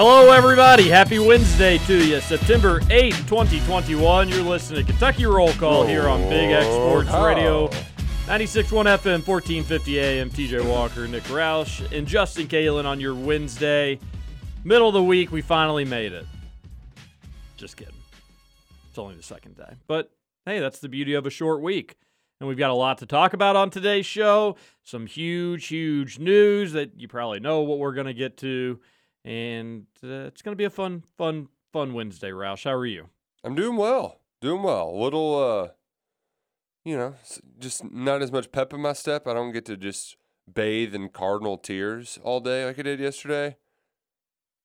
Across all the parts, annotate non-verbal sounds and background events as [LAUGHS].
Hello, everybody. Happy Wednesday to you. September 8th, 2021. You're listening to Kentucky Roll Call here on Big X Sports Radio. 96.1 FM, 1450 AM. TJ Walker, Nick Roush, and Justin Kalen on your Wednesday. Middle of the week, we finally made it. Just kidding. It's only the second day. But hey, that's the beauty of a short week. And we've got a lot to talk about on today's show. Some huge, huge news that you probably know what we're going to get to. And uh, it's going to be a fun, fun, fun Wednesday, Roush. How are you? I'm doing well. Doing well. A little, uh, you know, just not as much pep in my step. I don't get to just bathe in cardinal tears all day like I did yesterday.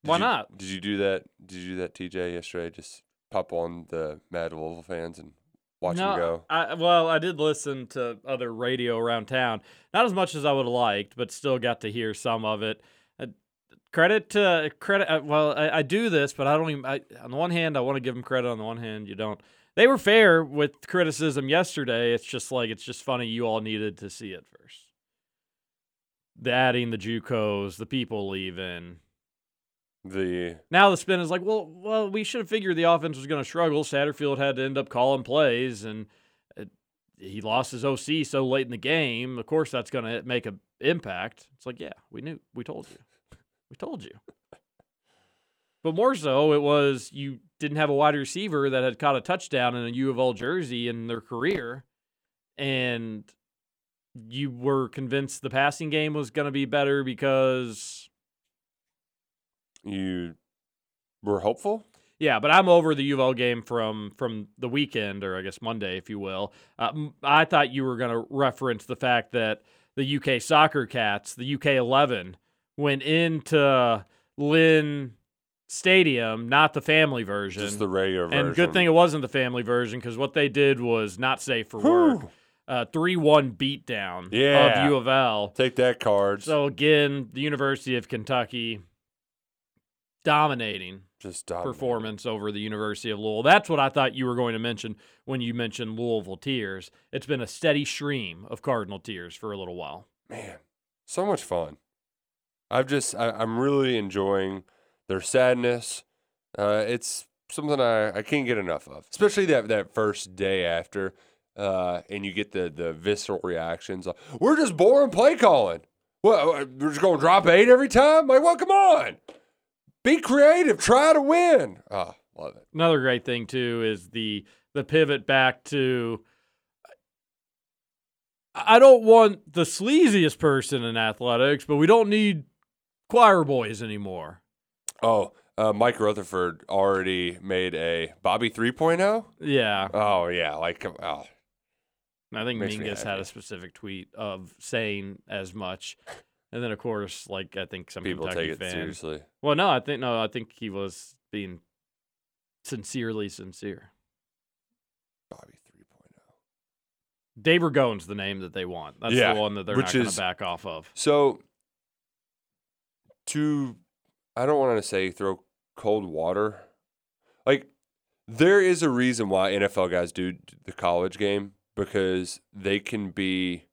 Did Why you- not? Did you do that? Did you do that, TJ, yesterday? Just pop on the Mad Louisville fans and watch them go. I, well, I did listen to other radio around town. Not as much as I would have liked, but still got to hear some of it. Credit to credit. Uh, well, I, I do this, but I don't even. I, on the one hand, I want to give them credit. On the one hand, you don't. They were fair with criticism yesterday. It's just like it's just funny. You all needed to see it first. The adding the JUCOs, the people leaving. The Now the spin is like, well, well, we should have figured the offense was going to struggle. Satterfield had to end up calling plays, and uh, he lost his OC so late in the game. Of course, that's going to make an impact. It's like, yeah, we knew, we told you, we told you. [LAUGHS] But more so, it was you didn't have a wide receiver that had caught a touchdown in a U of L jersey in their career, and you were convinced the passing game was going to be better because you were hopeful. Yeah, but I'm over the U of L game from from the weekend, or I guess Monday, if you will. Uh, I thought you were going to reference the fact that the UK Soccer Cats, the UK 11, went into Lynn Stadium, not the family version. Just the regular version. and good thing it wasn't the family version because what they did was not safe for work. Uh, Three one beatdown Yeah. of U of L. Take that, cards. So again, the University of Kentucky dominating just dominated. performance over the University of Louisville. That's what I thought you were going to mention when you mentioned Louisville Tears. It's been a steady stream of Cardinal Tears for a little while. man, so much fun. I've just, I, I'm really enjoying their sadness. Uh, it's something I, I can't get enough of, especially that, that first day after. Uh, and you get the, the visceral reactions. Like, We're just boring play calling. What, we're just going to drop eight every time? Like, well, come on. Be creative. Try to win. Oh, love it. Another great thing too is the the pivot back to I don't want the sleaziest person in athletics, but we don't need choir boys anymore. Oh, uh, Mike Rutherford already made a Bobby 3.0. Yeah. Oh, yeah. Like, oh, I think Makes me Mingus had a specific tweet of saying as much. And then of course, like I think some people Kentucky take it fans seriously. Well, no, I think no, I think he was being sincerely sincere. Bobby 3.0. Dave Ragone's the name that they want. That's Yeah, the one that they're not going to back off of. So, to, I don't want to say throw cold water. Like, there is a reason why NFL guys do the college game because they can be,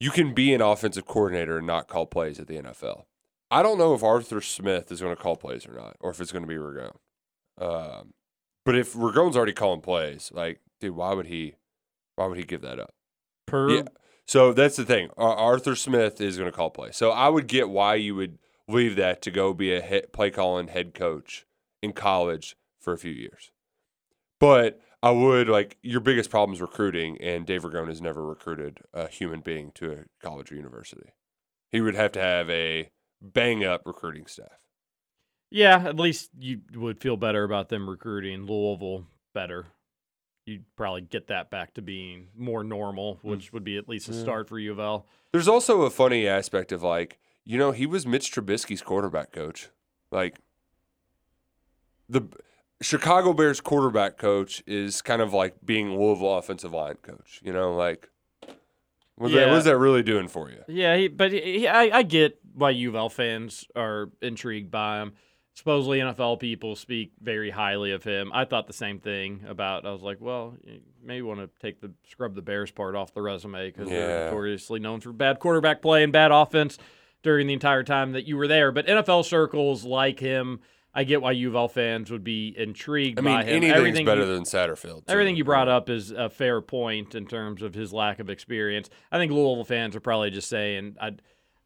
you can be an offensive coordinator and not call plays at the NFL. I don't know if Arthur Smith is going to call plays or not, or if it's going to be Ragone. Um, but if Ragone's already calling plays, like, dude, why would he, why would he give that up? Per Yeah. So that's the thing. Arthur Smith is going to call play. So I would get why you would leave that to go be a play calling head coach in college for a few years. But I would like your biggest problem is recruiting, and Dave Ragone has never recruited a human being to a college or university. He would have to have a bang up recruiting staff. yeah, at least you would feel better about them recruiting Louisville better. You'd probably get that back to being more normal, hmm. which would be at least a Yeah. start for U of L. There's also a funny aspect of like you know, he was Mitch Trubisky's quarterback coach. Like the Chicago Bears quarterback coach is kind of like being Louisville offensive line coach. You know, like what's, that, Yeah. what's that really doing for you? Yeah, he, but he, he- I, I get why U of L fans are intrigued by him. Supposedly, NFL people speak very highly of him. I thought the same thing about. I was like, well, you maybe want to take the scrub the Bears part off the resume because they're notoriously known for bad quarterback play and bad offense during the entire time that you were there. But NFL circles like him. I get why U of L fans would be intrigued I mean, by him. anything's Everything better you- than Satterfield. too. Everything you brought up is a fair point in terms of his lack of experience. I think Louisville fans are probably just saying, I,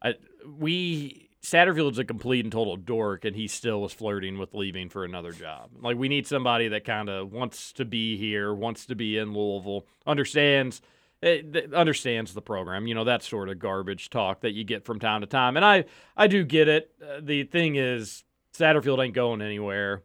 I, we Satterfield's a complete and total dork, and he still was flirting with leaving for another job. Like we need somebody that kind of wants to be here, wants to be in Louisville, understands. eh, understands the program, you know that sort of garbage talk that you get from time to time, and I I do get it. Uh, the thing is, Satterfield ain't going anywhere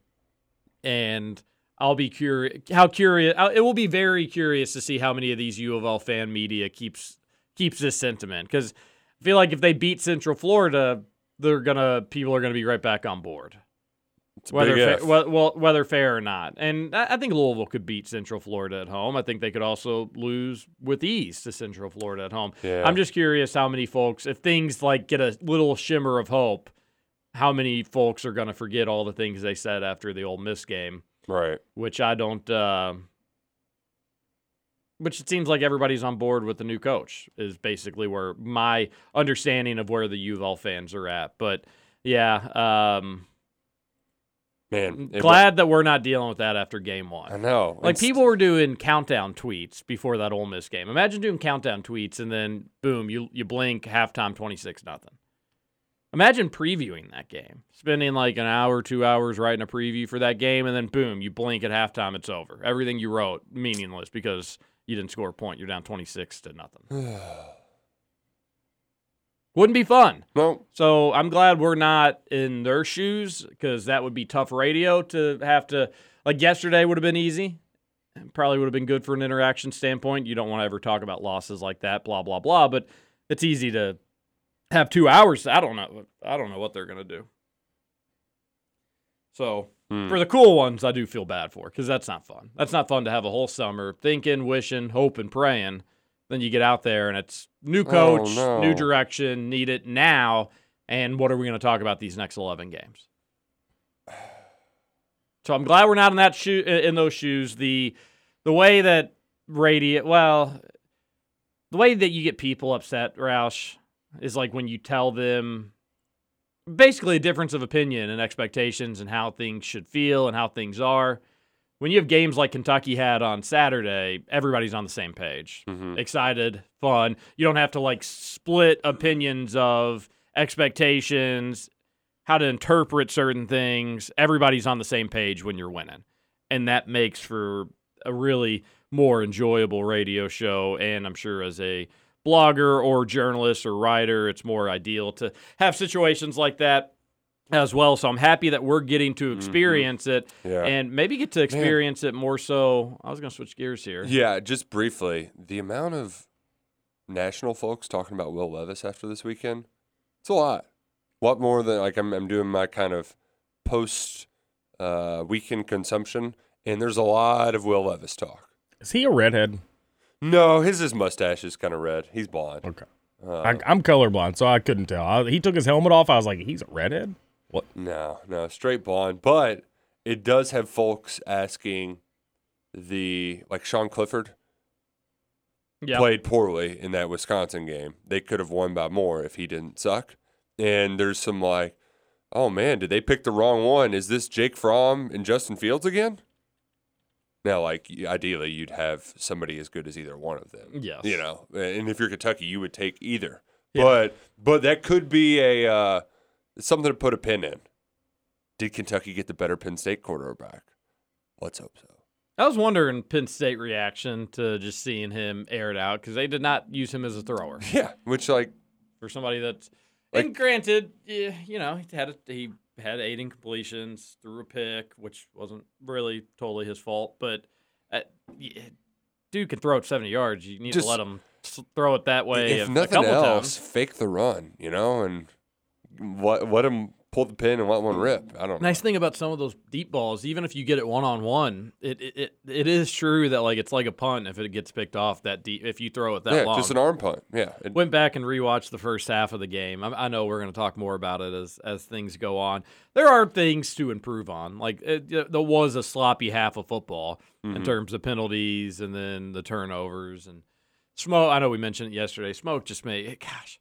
and I'll be curious. How curious? It will be very curious to see how many of these U of L fan media keeps keeps this sentiment because I feel like if they beat Central Florida, they're gonna people are gonna be right back on board, whether fa- well, whether fair or not. And I, I think Louisville could beat Central Florida at home. I think they could also lose with ease to Central Florida at home. Yeah. I'm just curious how many folks, if things like get a little shimmer of hope, how many folks are gonna forget all the things they said after the Ole Miss game right. which I don't. Uh, which it seems like everybody's on board with the new coach is basically where my understanding of where the U of L fans are at. But yeah, um, Man, glad that we're not dealing with that after game one. I know. Like people were doing countdown tweets before that Ole Miss game. Imagine doing countdown tweets and then boom, you you blink halftime twenty six nothing. Imagine previewing that game, spending like an hour, two hours writing a preview for that game, and then boom, you blink at halftime, it's over. Everything you wrote meaningless because you didn't score a point. You're down twenty six to nothing. [SIGHS] Wouldn't be fun. No, So I'm glad we're not in their shoes because that would be tough radio to have to. Like yesterday would have been easy. Probably would have been good for an interaction standpoint. You don't want to ever talk about losses like that, blah blah blah. But it's easy to have two hours. I don't know. I don't know what they're gonna do. So Hmm. for the cool ones, I do feel bad for because that's not fun. That's not fun to have a whole summer thinking, wishing, hoping, praying. Then you get out there and it's new coach, no. new direction, need it now. And what are we going to talk about these next 11 games? So I'm glad we're not in that shoe in those shoes. The the way that radio well, the way that you get people upset, Roush, is like when you tell them basically a difference of opinion and expectations and how things should feel and how things are. When you have games like Kentucky had on Saturday, everybody's on the same page. Mhm. Excited, fun. You don't have to like split opinions of expectations, how to interpret certain things. Everybody's on the same page when you're winning. And that makes for a really more enjoyable radio show. And I'm sure as a blogger or journalist or writer, it's more ideal to have situations like that as well. So I'm happy that we're getting to experience it Yeah. and maybe get to experience it more so. I was going to switch gears here. Yeah, just briefly, the amount of national folks talking about Will Levis after this weekend, it's a lot. A lot more than like I'm, I'm doing my kind of post uh, weekend consumption, and there's a lot of Will Levis talk. Is he a redhead? No, his his mustache is kind of red. He's blonde. Okay. Uh, I, I'm colorblind, so I couldn't tell. I, he took his helmet off. I was like, he's a redhead. What? No, no, straight blonde. But it does have folks asking the like Sean Clifford Yeah. played poorly in that Wisconsin game. They could have won by more if he didn't suck. And there's some like, oh man, did they pick the wrong one? Is this Jake Fromm and Justin Fields again? Now, like ideally, you'd have somebody as good as either one of them. Yes. You know, and if you're Kentucky, you would take either. Yeah. But but that could be a uh, something to put a pin in. Did Kentucky get the better Penn State quarterback? Let's hope so. I was wondering Penn State reaction to just seeing him air it out because they did not use him as a thrower [LAUGHS] Yeah, which like for somebody that's. Like- and granted, yeah, you know, he had a, he had eight incompletions, threw a pick, which wasn't really totally his fault, but uh, dude can throw it seventy yards. You need Just- to let him throw it that way. if nothing couple else, times. fake the run, you know, and what let him pull the pin and let one rip. I don't know. Nice thing about some of those deep balls, even if you get it one on one, it it, it it is true that like it's like a punt if it gets picked off that deep if you throw it that yeah, long. just an arm punt. Yeah. It- Went back and rewatched the first half of the game. I, I know we're going to talk more about it as as things go on. There are things to improve on. Like it, there was a sloppy half of football Mm-hmm. in terms of penalties and then the turnovers and smoke. I know we mentioned it yesterday. Smoke just made gosh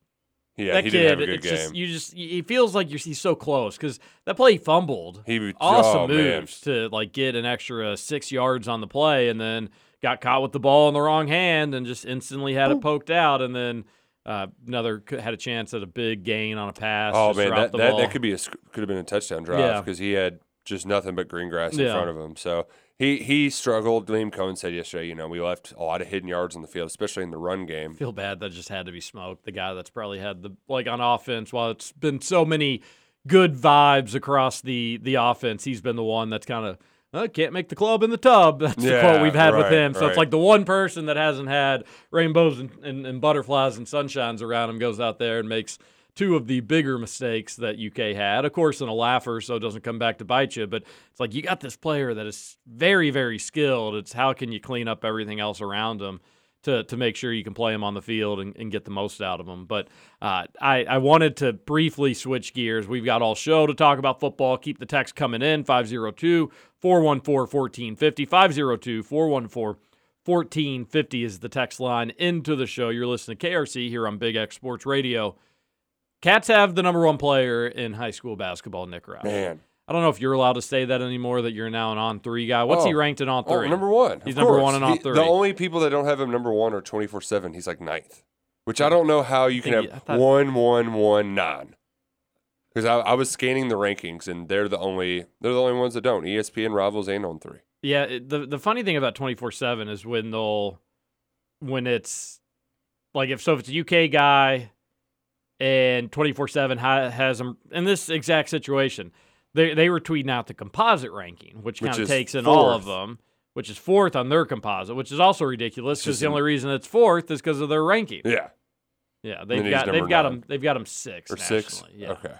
yeah, that he kid. did have a good game. just you just he feels like you're he's so close because that play he fumbled. he awesome oh, man. moves to like get an extra six yards on the play, and then got caught with the ball in the wrong hand and just instantly had it poked out, and then uh, another had a chance at a big gain on a pass. Oh man, that, the that, that could be a could have been a touchdown drive Yeah. because he had just nothing but green grass in Yeah. front of him. So he he struggled. Liam Coen said yesterday, you know, we left a lot of hidden yards on the field, especially in the run game. feel bad that just had to be smoked. The guy that's probably had the like on offense. While it's been so many good vibes across the the offense, he's been the one that's kind of. Uh, can't make the club in the tub. [LAUGHS] That's the quote we've had with him. So it's like the one person that hasn't had rainbows and, and, and butterflies and sunshines around him goes out there and makes two of the bigger mistakes that UK had. Of course, in a laugher, so it doesn't come back to bite you. But it's like you got this player that is very, very skilled. It's how can you clean up everything else around him to to make sure you can play him on the field and, and get the most out of him. But uh, I, I wanted to briefly switch gears. We've got all show to talk about football. Keep the text coming in 502 414 1450. 502 414 1450 is the text line into the show. You're listening to KRC here on Big X Sports Radio. Cats have the number one player in high school basketball, Nick Roush. Man, I don't know if you're allowed to say that anymore. That you're now an on three guy. What's he Oh. ranked in on oh, three? number one. He's number one in on three. The only people that don't have him number one are twenty four seven. He's like ninth, which I don't know how you can have thought- one one one nine. Because I, I was scanning the rankings and they're the only they're the only ones that don't. ESPN rivals and on three. Yeah, it- the the funny thing about twenty four seven is when they'll when it's like if so if it's a UK guy and twenty four seven has them in this exact situation, they they were tweeting out the composite ranking, which Which kind of takes in all of them, which is fourth on their composite, which is also ridiculous because the only reason it's fourth is because of their ranking. Yeah, Yeah, they've got they've number got them they've got them six or six. Yeah, Okay.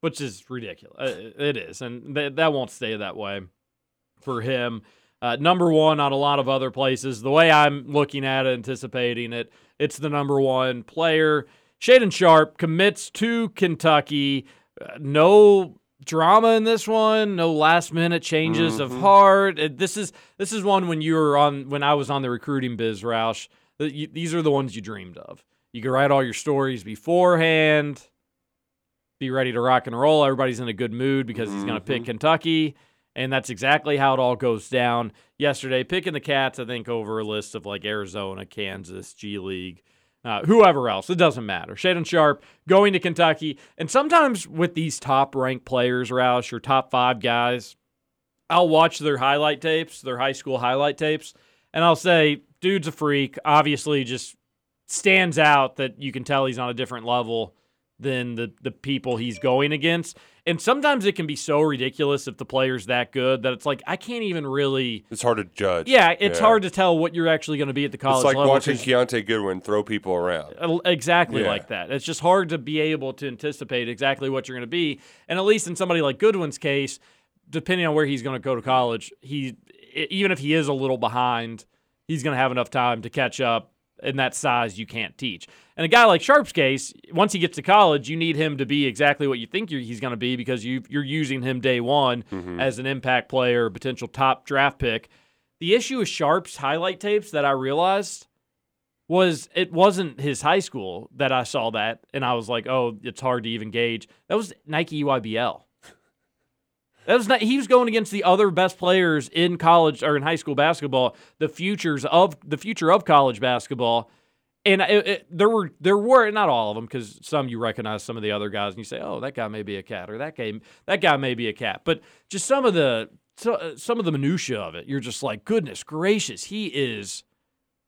which is ridiculous. Uh, It is, and th- that won't stay that way for him. Uh, number one on a lot of other places. The way I'm looking at it, anticipating it, it's the number one player. Shaedon Sharpe commits to Kentucky. Uh, no drama in this one. No last minute changes of heart. Uh, This is this is one when you were on when I was on the recruiting biz, Roush. you- These are the ones you dreamed of. You could write all your stories beforehand be ready to rock and roll. Everybody's in a good mood because he's going to pick Kentucky. And that's exactly how it all goes down yesterday. Picking the Cats, I think, over a list of like Arizona, Kansas, G League, uh, whoever else. It doesn't matter. Shaedon Sharpe going to Kentucky. And sometimes with these top ranked players, Roush, or top five guys, I'll watch their highlight tapes, their high school highlight tapes, and I'll say, dude's a freak. Obviously, just stands out that you can tell he's on a different level than the the people he's going against. And sometimes it can be so ridiculous if the player's that good that it's like I can't even really. It's hard to judge. Yeah, it's Yeah. hard to tell what you're actually going to be at the college It's like level. watching Keontae Goodwin throw people around. Uh, Exactly Yeah. like that. It's just hard to be able to anticipate exactly what you're going to be. And at least in somebody like Goodwin's case, depending on where he's going to go to college, he even if he is a little behind, he's going to have enough time to catch up in that size you can't teach. And a guy like Sharpe's case, once he gets to college, you need him to be exactly what you think you're, he's going to be because you you're using him day one Mm-hmm. as an impact player, potential top draft pick. The issue with Sharpe's highlight tapes that I realized was it wasn't his high school that I saw that and I was like, oh, it's hard to even gauge. That was Nike EYBL. [LAUGHS] That was not, he was going against the other best players in college or in high school basketball, the futures of the future of college basketball. And it, it, there were there were not all of them because some you recognize some of the other guys and you say, oh, that guy may be a cat or that game that guy may be a cat. But just some of the uh, some of the minutia of it, you're just like, goodness gracious, he is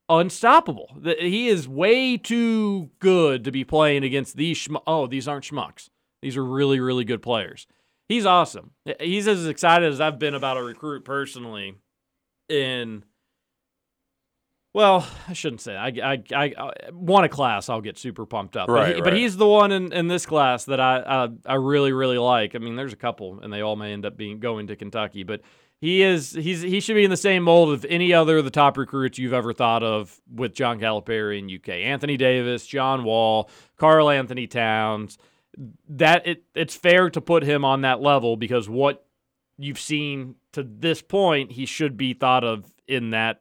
unstoppable. He is way too good to be playing against these. Schm- oh, these aren't schmucks. These are really, really good players. He's awesome. He's as excited as I've been about a recruit personally. In Well, I shouldn't say. I, I, I, uh, I won a class. I'll get super pumped up. but, Right, but he's the one in, in this class that I, I I really really like. I mean, there's a couple, and they all may end up being going to Kentucky. But he is he's he should be in the same mold of any other of the top recruits you've ever thought of with John Calipari in UK. Anthony Davis, John Wall, Karl-Anthony Towns. That it it's fair to put him on that level because what you've seen to this point, he should be thought of in that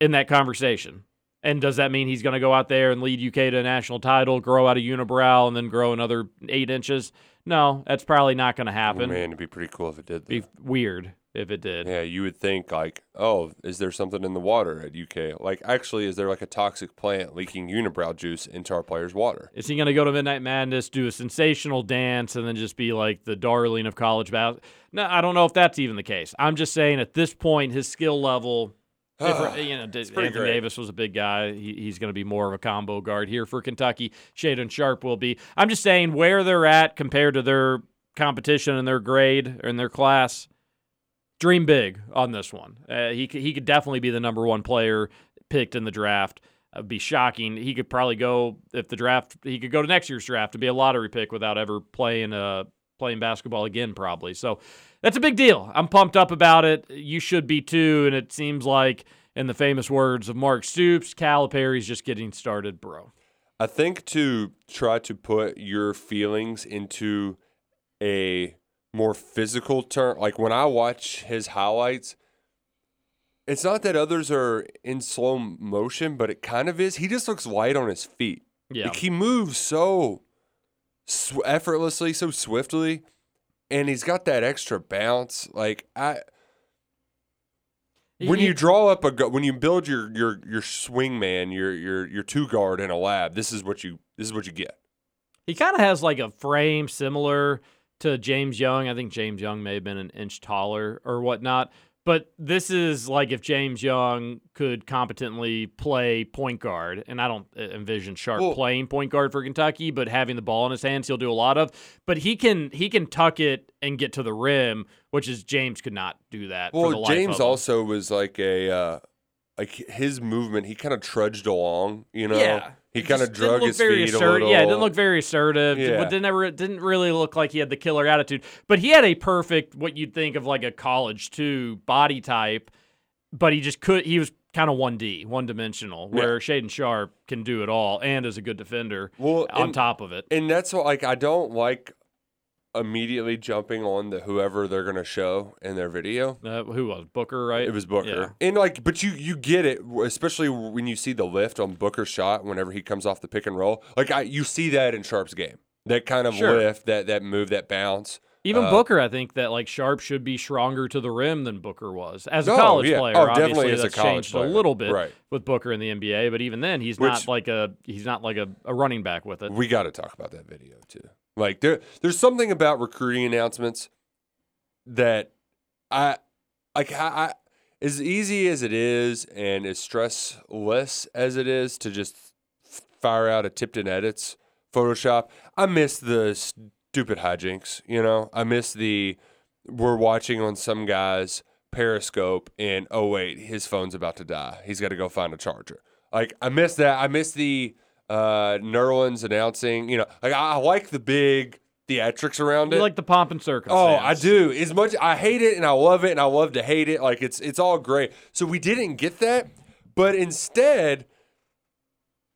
in that conversation. And does that mean he's going to go out there and lead UK to a national title, grow out a unibrow, and then grow another eight inches? No, that's probably not going to happen. Man, it'd be pretty cool if it did. Be weird if it did. Yeah, you would think like, oh, is there something in the water at UK? Like, actually, is there like a toxic plant leaking unibrow juice into our players' water? Is he going to go to Midnight Madness, do a sensational dance, and then just be like the darling of college basketball? No, I don't know if that's even the case. I'm just saying at this point, his skill level. You know, Anthony great. Davis was a big guy. He, he's going to be more of a combo guard here for Kentucky. Shaedon Sharpe will be. I'm just saying where they're at compared to their competition and their grade and their class. Dream big on this one. Uh, he could, he could definitely be the number one player picked in the draft. It'd be shocking. He could probably go if the draft. He could go to next year's draft to be a lottery pick without ever playing uh playing basketball again, probably. So that's a big deal. I'm pumped up about it. You should be too. And it seems like, in the famous words of Mark Stoops, Calipari's just getting started, bro. I think to try to put your feelings into a more physical term, like when I watch his highlights, it's not that others are in slow motion, but it kind of is. He just looks light on his feet. Yeah. Like he moves so sw- effortlessly, so swiftly, and he's got that extra bounce. Like I, when you draw up a when you build your your your swing man, your your your two guard in a lab, this is what you this is what you get. He kind of has like a frame similar to James Young. I think James Young may have been an inch taller or whatnot. But this is like if James Young could competently play point guard, and I don't envision Sharpe Well- playing point guard for Kentucky, but having the ball in his hands, he'll do a lot of. But he can he can tuck it and get to the rim, which is James could not do that. for the Well, James also was like a uh, like his movement. He kind of trudged along, you know. Yeah. He kind of drug his very feet a assertive. little. Yeah, didn't look very assertive. Yeah. But didn't ever didn't really look like he had the killer attitude. But he had a perfect what you'd think of like a college two body type. But he just could. He was kind of one D, one dimensional. Yeah. Where Shaedon Sharpe can do it all and is a good defender. Well, on and- top of it. and that's what like I don't like immediately jumping on the whoever they're gonna show in their video. Uh, who was Booker? Right. It was Booker, Yeah. and like, but you you get it, especially when you see the lift on Booker's shot whenever he comes off the pick and roll. Like I, you see that in Sharpe's game, that kind of Sure. lift, that that move, that bounce. Even Uh, Booker, I think that like Sharpe should be stronger to the rim than Booker was as a Oh, college yeah. player. Oh, obviously, definitely as a college changed player. a little bit Right. with Booker in the NBA. But even then, he's Which- not like a he's not like a, a running back with it. We got to talk about that video too. Like there, there's something about recruiting announcements that I like. I, I as easy as it is, and as stressless as it is to just fire out a Tipton edits Photoshop. I miss the stupid hijinks. You know, I miss the we're watching on some guy's Periscope, and oh wait, his phone's about to die. He's got to go find a charger. Like I miss that. I miss the uh Nerlens announcing. You know, like I, I like the big theatrics around You it. like the pomp and circumstance. Oh, I do. As much I hate it and I love it and I love to hate it. Like it's it's all great. So we didn't get that, but instead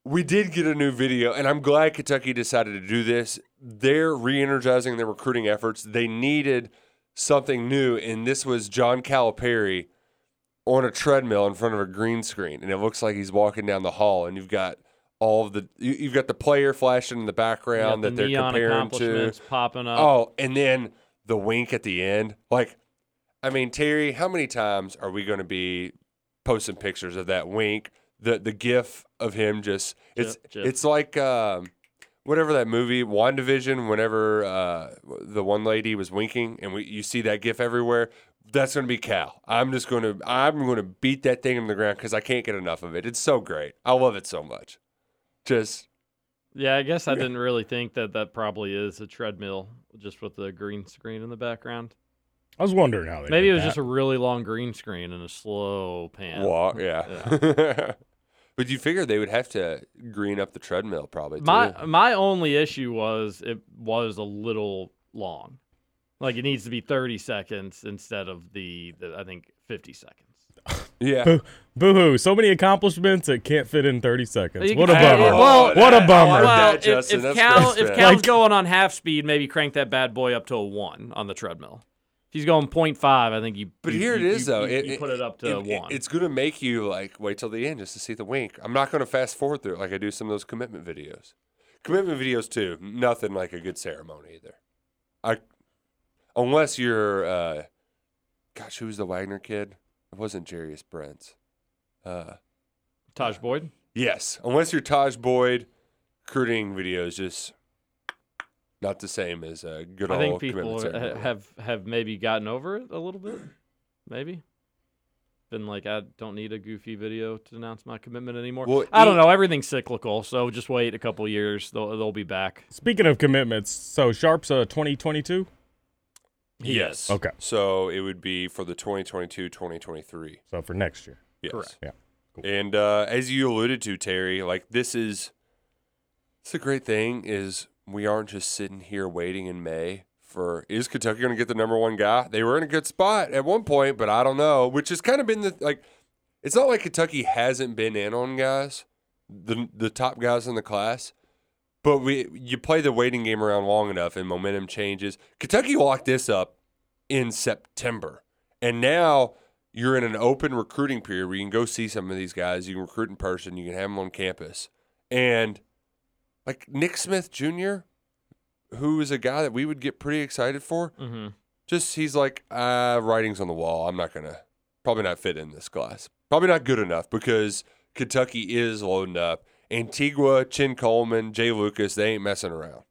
we did get a new video and I'm glad Kentucky decided to do this. They're re-energizing their recruiting efforts. They needed something new and this was John Calipari on a treadmill in front of a green screen and it looks like he's walking down the hall and you've got all of the you- you've got the player flashing in the background the that they're neon comparing to. popping up. Oh, and then the wink at the end. Like, I mean, Terry, how many times are we going to be posting pictures of that wink? The the gif of him just it's Jip, jip. it's like um, whatever that movie WandaVision. Whenever uh, the one lady was winking, and we you see that gif everywhere. That's going to be Cal. I'm just going to I'm going to beat that thing in the ground because I can't get enough of it. It's so great. I love it so much. Just Yeah, I guess I didn't really think that that probably is a treadmill just with the green screen in the background. I was wondering how they Maybe did it was that. just a really long green screen and a slow pan. Walk, [LAUGHS] yeah. [LAUGHS] but you figure they would have to green up the treadmill probably. My too. my only issue was it was a little long. Like it needs to be 30 seconds instead of the, the I think 50 seconds. Yeah. Boo- Boo-hoo. So many accomplishments that can't fit in 30 seconds. What a can- bummer. well- what a bummer. Well, that, if, if Cal if. Cal's Like- going on half speed, maybe crank that bad boy up to a one on the treadmill. If he's going 0.5, I think you. But you- here it you- is, you- though. You, It- you put it up to it- it- one. It's going to make you like wait till the end just to see the wink. I'm not going to fast forward through it like I do some of those commitment videos. Commitment videos too. Nothing like a good ceremony either. I unless you're, uh, gosh, who was the Wagner kid? It wasn't Jarius Brents. Uh, Taj Boyd. yes, unless you're Taj Boyd, recruiting videos just not the same as a good I old I think people commitment are- have have maybe gotten over it a little bit. Maybe. Been like, I don't need a goofy video to announce my commitment anymore. Well, I don't know. Everything's cyclical, so just wait a couple years. They'll they'll be back. Speaking of commitments, so Sharpe's a 2022? He yes. Okay. So it would be for the 2022-2023. So for next year. Yes. Correct. Yeah. And uh, as you alluded to, Terry, like this is, it's a great thing is we aren't just sitting here waiting in May for is Kentucky going to get the number one guy? They were in a good spot at one point, but I don't know. Which has kind of been the like, it's not like Kentucky hasn't been in on guys, the the top guys in the class. But we you play the waiting game around long enough and momentum changes. Kentucky locked this up in September. And now you're in an open recruiting period where you can go see some of these guys. You can recruit in person. You can have them on campus. And like Nick Smith Jr., who is a guy that we would get pretty excited for, Mm-hmm. just he's like, uh, writing's on the wall. I'm not going to, probably not fit in this class. Probably not good enough because Kentucky is loading up. Antigua, Chin Coleman, Jai Lucas, they ain't messing around.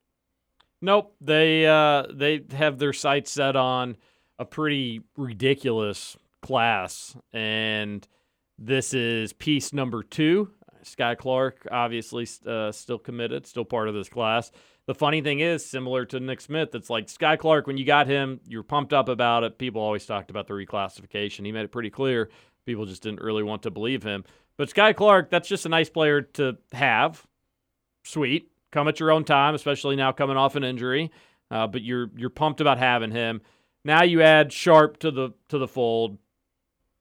Nope. They uh they have their sights set on a pretty ridiculous class, and this is piece number two. Skyy Clark, obviously, uh, still committed, still part of this class. The funny thing is, similar to Nick Smith, it's like Skyy Clark, when you got him, you were pumped up about it. People always talked about the reclassification. He made it pretty clear. People just didn't really want to believe him. But Skyy Clark, that's just a nice player to have. Sweet. Come at your own time, especially now coming off an injury. Uh, but you're you're pumped about having him. Now you add Sharpe to the to the fold.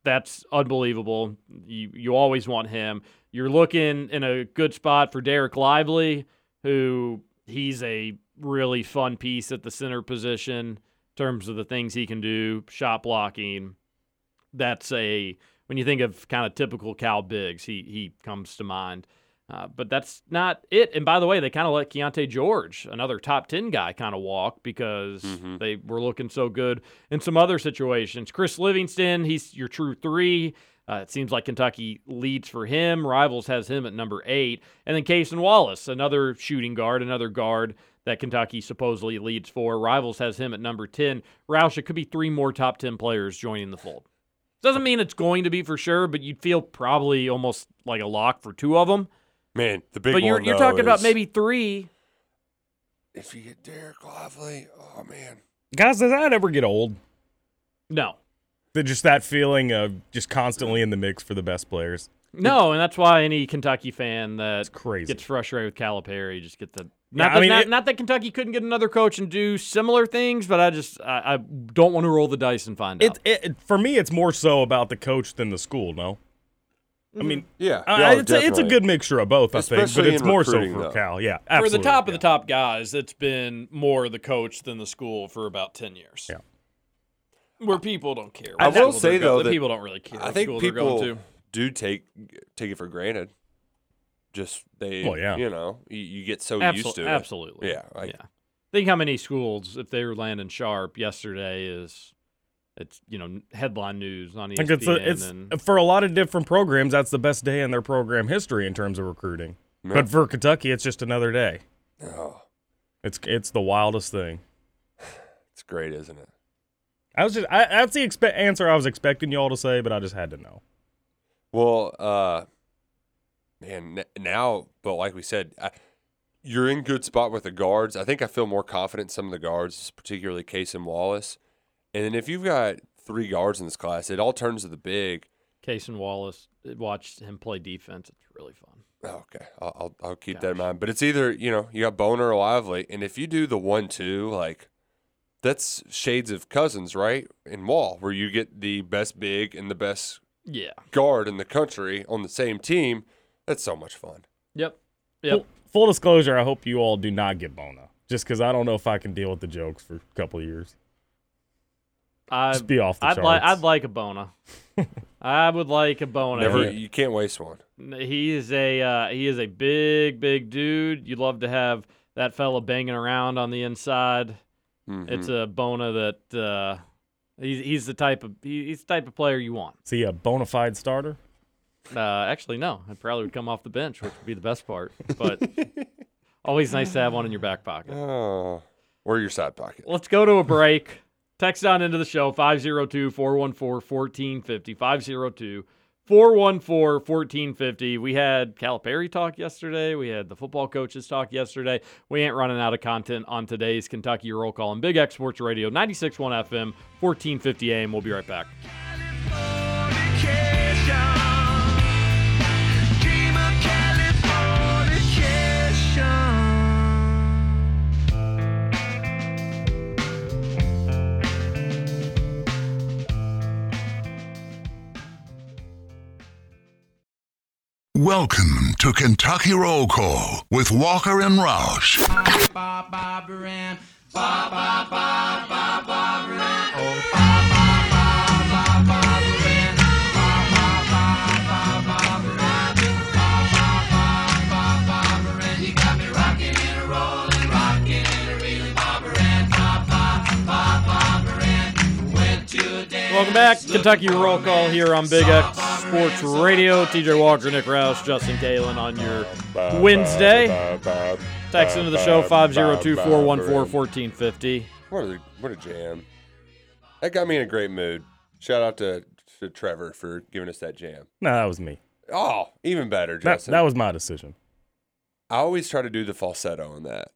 That's unbelievable. You you always want him. You're looking in a good spot for Dereck Lively, who he's a really fun piece at the center position in terms of the things he can do, shot blocking. That's a when you think of kind of typical Cal bigs, he he comes to mind. Uh, but that's not it. And by the way, they kind of let Keyonte George, another top 10 guy, kind of walk because Mhm. they were looking so good in some other situations. Chris Livingston, he's your true three. Uh, it seems like Kentucky leads for him. Rivals has him at number eight. And then Cason Wallace, another shooting guard, another guard that Kentucky supposedly leads for. Rivals has him at number 10. Roush, it could be three more top 10 players joining the fold. Doesn't mean it's going to be for sure, but you'd feel probably almost like a lock for two of them. Man, the big but you're you're though, talking about maybe three. if you get Dereck Lively, oh man. Guys, does that ever get old? No, That Just that feeling of just constantly in the mix for the best players. no, and that's why any Kentucky fan that crazy. gets frustrated with Calipari just get the. Yeah, Not, I that, mean, not, it- not that Kentucky couldn't get another coach and do similar things, but I just I, I don't want to roll the dice and find It, out. it, it- for me, it's more so about the coach than the school. No, I mm-hmm. mean, Yeah, I- it's, a, it's a good mixture of both. I think, but it's more so for though. Cal. Yeah, for the absolutely, top of the top guys, it's been more the coach than the school for about ten years. Yeah. Where people don't care. I what will say, they're go- though, that people don't really care. I think people going to. do take take it for granted. Just they, Well, yeah. you know, you, you get so Absol- used to it. absolutely. Yeah, like- yeah. Think how many schools, if they were landing Sharpe yesterday, is it's you know headline news on ESPN. I think it's a, it's and, for a lot of different programs. That's the best day in their program history in terms of recruiting. Yeah. But for Kentucky, it's just another day. Oh, It's it's the wildest thing. it's great, isn't it? I was just I, that's the expe- answer I was expecting y'all to say, but I just had to know. Well, uh, man, now, but like we said, I, you're in good spot with the guards. I think I feel more confident in some of the guards, particularly Cason Wallace. And then if you've got three guards in this class, it all turns to the big. Cason Wallace watch him play defense. It's really fun. Oh, okay, I'll I'll, I'll keep that in mind. But it's either you know you got Boner or Lively, and if you do the one two like. That's shades of cousins, right? In Wall, where you get the best big and the best Yeah. guard in the country on the same team. That's so much fun. Yep. Yep. Full, full disclosure, I hope you all do not get Bona. Just because I don't know if I can deal with the jokes for a couple of years. I, Just be off the I'd like charts. I'd like a Bona. [LAUGHS] I would like a Bona. Never, you can't waste one. He is a uh, he is a big big dude. You'd love to have that fella banging around on the inside. Mhm. It's a Bona that uh, he's he's the type of he's the type of player you want. Is he a bona fide starter? Uh, actually, no, I probably would come off the bench, which would be the best part. But [LAUGHS] always nice to have one in your back pocket. oh, or your side pocket. Let's go to a break. Text on into the show 502 414 1450. 502 414 1450. We had Calipari talk yesterday. We had the football coaches talk yesterday. We ain't running out of content on today's Kentucky Roll Call and Big X Sports Radio 96.1 FM, 1450 AM. We'll be right back. Welcome to Kentucky Roll Call with Walker and Roush. Welcome back. Kentucky Roll Call here on Big X Sports Radio. TJ Walker, Nick Roush, Justin Galen on your Wednesday. Text into the show 502 414 1450. What a what a jam! That got me in a great mood. Shout out to, to Trevor for giving us that jam. No, that was me. Oh, even better, That, Justin. that was my decision. I always try to do the falsetto on that,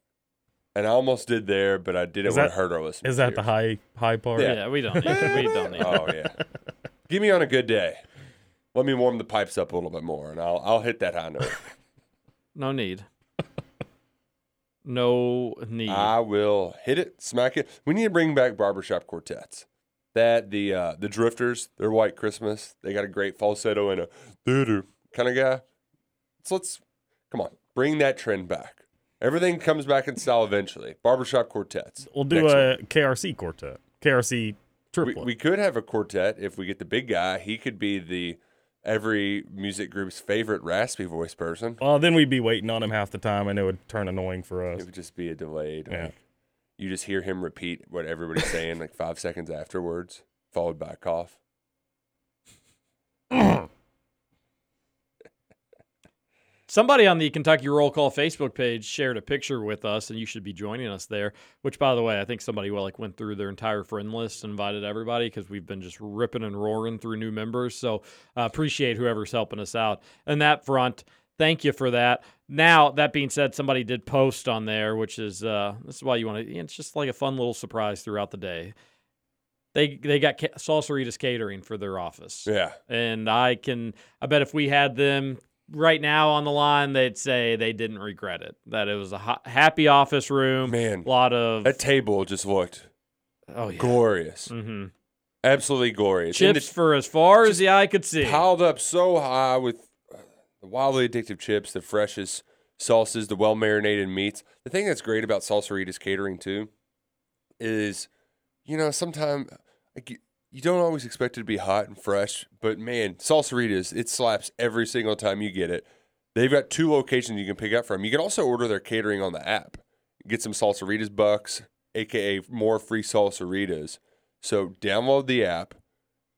and I almost did there, but I didn't Is want that- to hurt our listeners. Is that the high high part? Yeah. Yeah, we don't need it. We don't need it. [LAUGHS] Oh yeah. Give me on a good day. Let me warm the pipes up a little bit more, and I'll I'll hit that high note. [LAUGHS] No need. No need. I will hit it, smack it. We need to bring back barbershop quartets. That the uh, the Drifters, their White Christmas, they got a great falsetto and a doo doo kind of guy. So let's come on, bring that trend back. Everything comes back in style eventually. Barbershop quartets. We'll do Next a one. KRC quartet. KRC We, we could have a quartet if we get the big guy. He could be the every music group's favorite raspy voice person. well, then we'd be waiting on him half the time, and it would turn annoying for us. It would just be a delayed. Yeah. Like, you just hear him repeat what everybody's saying like five seconds afterwards, followed by a cough. [CLEARS THROAT] Somebody on the Kentucky Roll Call Facebook page shared a picture with us, and you should be joining us there. Which, by the way, I think somebody well, like went through their entire friend list and invited everybody because we've been just ripping and roaring through new members. So uh, appreciate whoever's helping us out. And that front, thank you for that. Now that being said, somebody did post on there, which is uh, this is why you want to. It's just like a fun little surprise throughout the day. They they got ca- Salsaritas catering for their office Yeah. and I can I bet if we had them right now on the line, they'd say they didn't regret it. That it was a ha- happy office room. Man, a lot of That table just looked oh yeah, glorious. hmm Absolutely glorious. Chips for as far as the eye could see. piled up so high with uh, the wildly addictive chips, the freshest sauces, the well marinated meats. The thing that's great about Salsaritas catering too is, you know, sometimes like you, don't always expect it to be hot and fresh, but man, Salsaritas, it slaps every single time you get it. They've got two locations you can pick up from. You can also order their catering on the app. Get some Salsaritas bucks, aka more free Salsaritas. So download the app,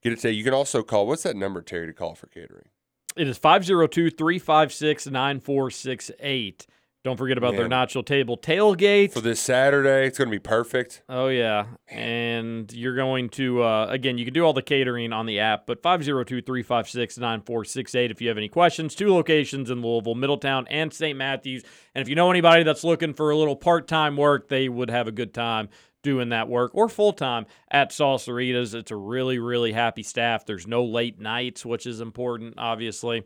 get it today. You can also call. What's that number, Terry, to call for catering? It is 502 356 9468. Don't forget about their Man. nacho table tailgate. For this Saturday, it's going to be perfect. Oh yeah, and you're going to uh, again. You can do all the catering on the app, but 502-356-9468 if you have any questions. Two locations in Louisville, Middletown, and St. Matthews. And if you know anybody that's looking for a little part-time work, they would have a good time doing that work or full time at Salsaritas. It's a really, really happy staff. There's no late nights, which is important, obviously.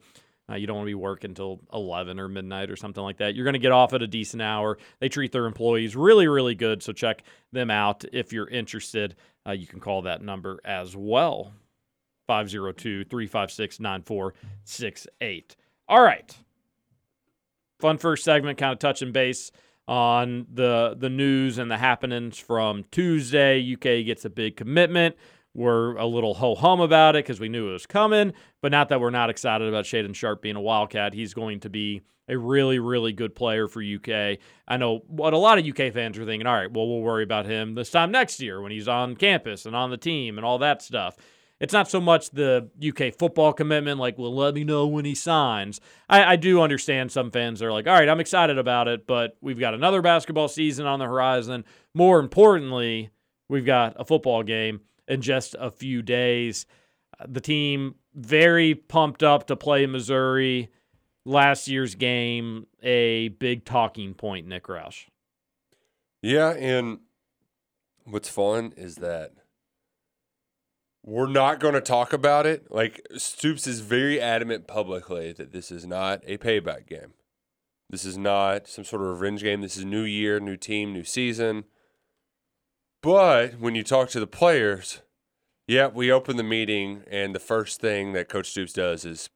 Uh, you don't want to be working until 11 or midnight or something like that. You're going to get off at a decent hour. They treat their employees really, really good. So check them out if you're interested. Uh, you can call that number as well 502 356 9468. All right. Fun first segment, kind of touching base on the the news and the happenings from Tuesday. UK gets a big commitment. We're a little ho hum about it because we knew it was coming, but not that we're not excited about Shaedon Sharpe being a Wildcat. He's going to be a really, really good player for UK. I know what a lot of UK fans are thinking, all right, well, we'll worry about him this time next year when he's on campus and on the team and all that stuff. It's not so much the UK football commitment, like, well, let me know when he signs. I, I do understand some fans are like, all right, I'm excited about it, but we've got another basketball season on the horizon. More importantly, we've got a football game in just a few days. Uh, the team very pumped up to play Missouri. Last year's game, a big talking point, Nick Roush. Yeah, and what's fun is that we're not going to talk about it. Like Stoops is very adamant publicly that this is not a payback game. This is not some sort of revenge game. This is new year, new team, new season. But when you talk to the players, yeah, we open the meeting, and the first thing that Coach Stoops does is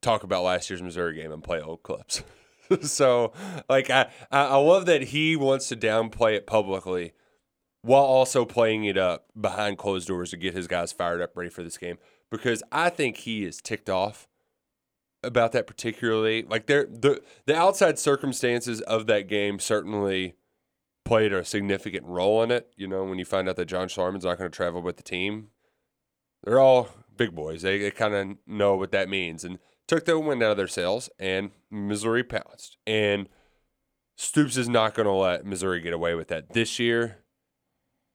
talk about last year's Missouri game and play old clips. [LAUGHS] so, like, I, I love that he wants to downplay it publicly while also playing it up behind closed doors to get his guys fired up, ready for this game. Because I think he is ticked off about that particularly. Like, there, the the outside circumstances of that game certainly played a significant role in it. You know, when you find out that John Schlarman's not going to travel with the team, they're all big boys. They, they kind of know what that means and took the wind out of their sails, and Missouri pounced. And Stoops is not going to let Missouri get away with that this year.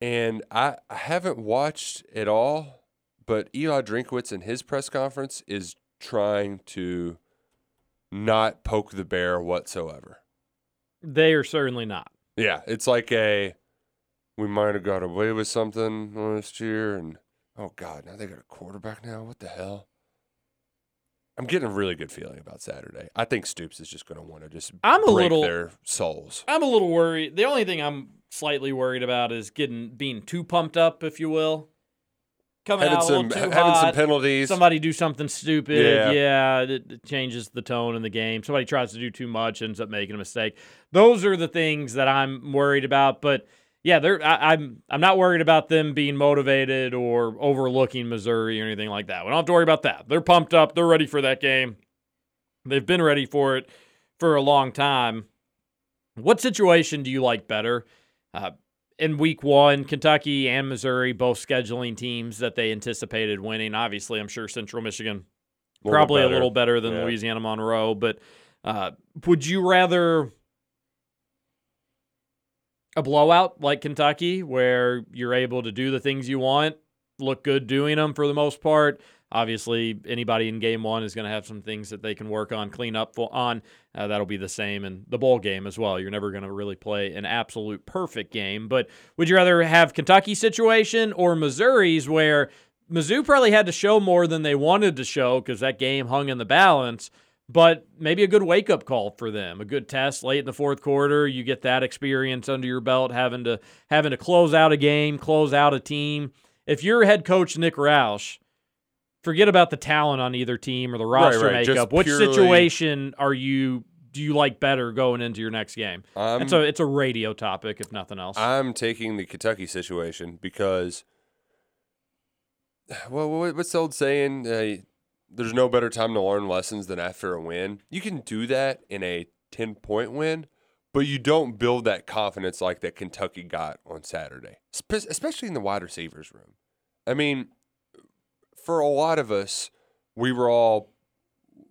And I, I haven't watched it all, but Eli Drinkwitz in his press conference is trying to not poke the bear whatsoever. They are certainly not. Yeah, it's like a we might have got away with something last year, and oh god, now they got a quarterback now. What the hell? I'm getting a really good feeling about Saturday. I think Stoops is just going to want to just I'm a break little- their souls. I'm a little worried. The only thing I'm slightly worried about is getting being too pumped up, if you will. Coming Having out some having some penalties. Somebody do something stupid. Yeah. Yeah, it, it changes the tone in the game. Somebody tries to do too much, ends up making a mistake. Those are the things that I'm worried about. But yeah, they're I, I'm I'm not worried about them being motivated or overlooking Missouri or anything like that. We don't have to worry about that. They're pumped up. They're ready for that game. They've been ready for it for a long time. What situation do you like better? Uh, in week one, Kentucky and Missouri both scheduling teams that they anticipated winning. Obviously, I'm sure Central Michigan little probably better. a little better than Yeah. Louisiana Monroe. But uh, would you rather a blowout like Kentucky, where you're able to do the things you want, look good doing them for the most part? Obviously, anybody in game one is going to have some things that they can work on, clean up on. Uh, that'll be the same in the bowl game as well. You're never going to really play an absolute perfect game. But would you rather have Kentucky situation or Missouri's where Mizzou probably had to show more than they wanted to show because that game hung in the balance? But maybe a good wake up call for them, a good test late in the fourth quarter. You get that experience under your belt, having to having to close out a game, close out a team. If you're head coach Nick Roush, forget about the talent on either team or the roster right, just makeup. Which purely- situation are you do you like better going into your next game? I'm, it's a it's a radio topic, if nothing else. I'm taking the Kentucky situation because, [SIGHS] well, what's the old saying? Uh, there's no better time to learn lessons than after a win. You can do that in a 10 point win, but you don't build that confidence like that Kentucky got on Saturday, Spe- especially in the wide receivers room. I mean, for a lot of us, we were all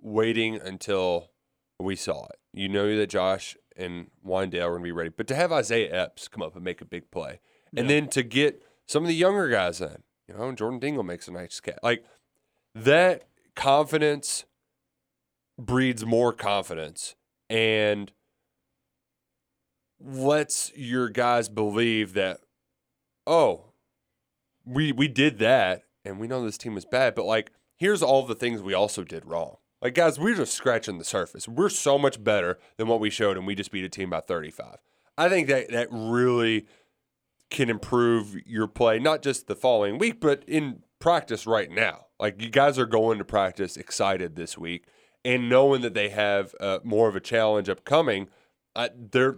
waiting until we saw it. You know that Josh and Wan'Dale are going to be ready, but to have Isaiah Epps come up and make a big play, and then to get some of the younger guys in, you know, Jordan Dingle makes a nice catch. Like that confidence breeds more confidence and lets your guys believe that oh, we we did that, and we know this team is bad, but like, here's all the things we also did wrong. Like, guys, we're just scratching the surface. We're so much better than what we showed, and we just beat a team by 35. I think that that really can improve your play, not just the following week, but in practice right now. Like, you guys are going to practice excited this week, and knowing that they have uh, more of a challenge upcoming, uh, they're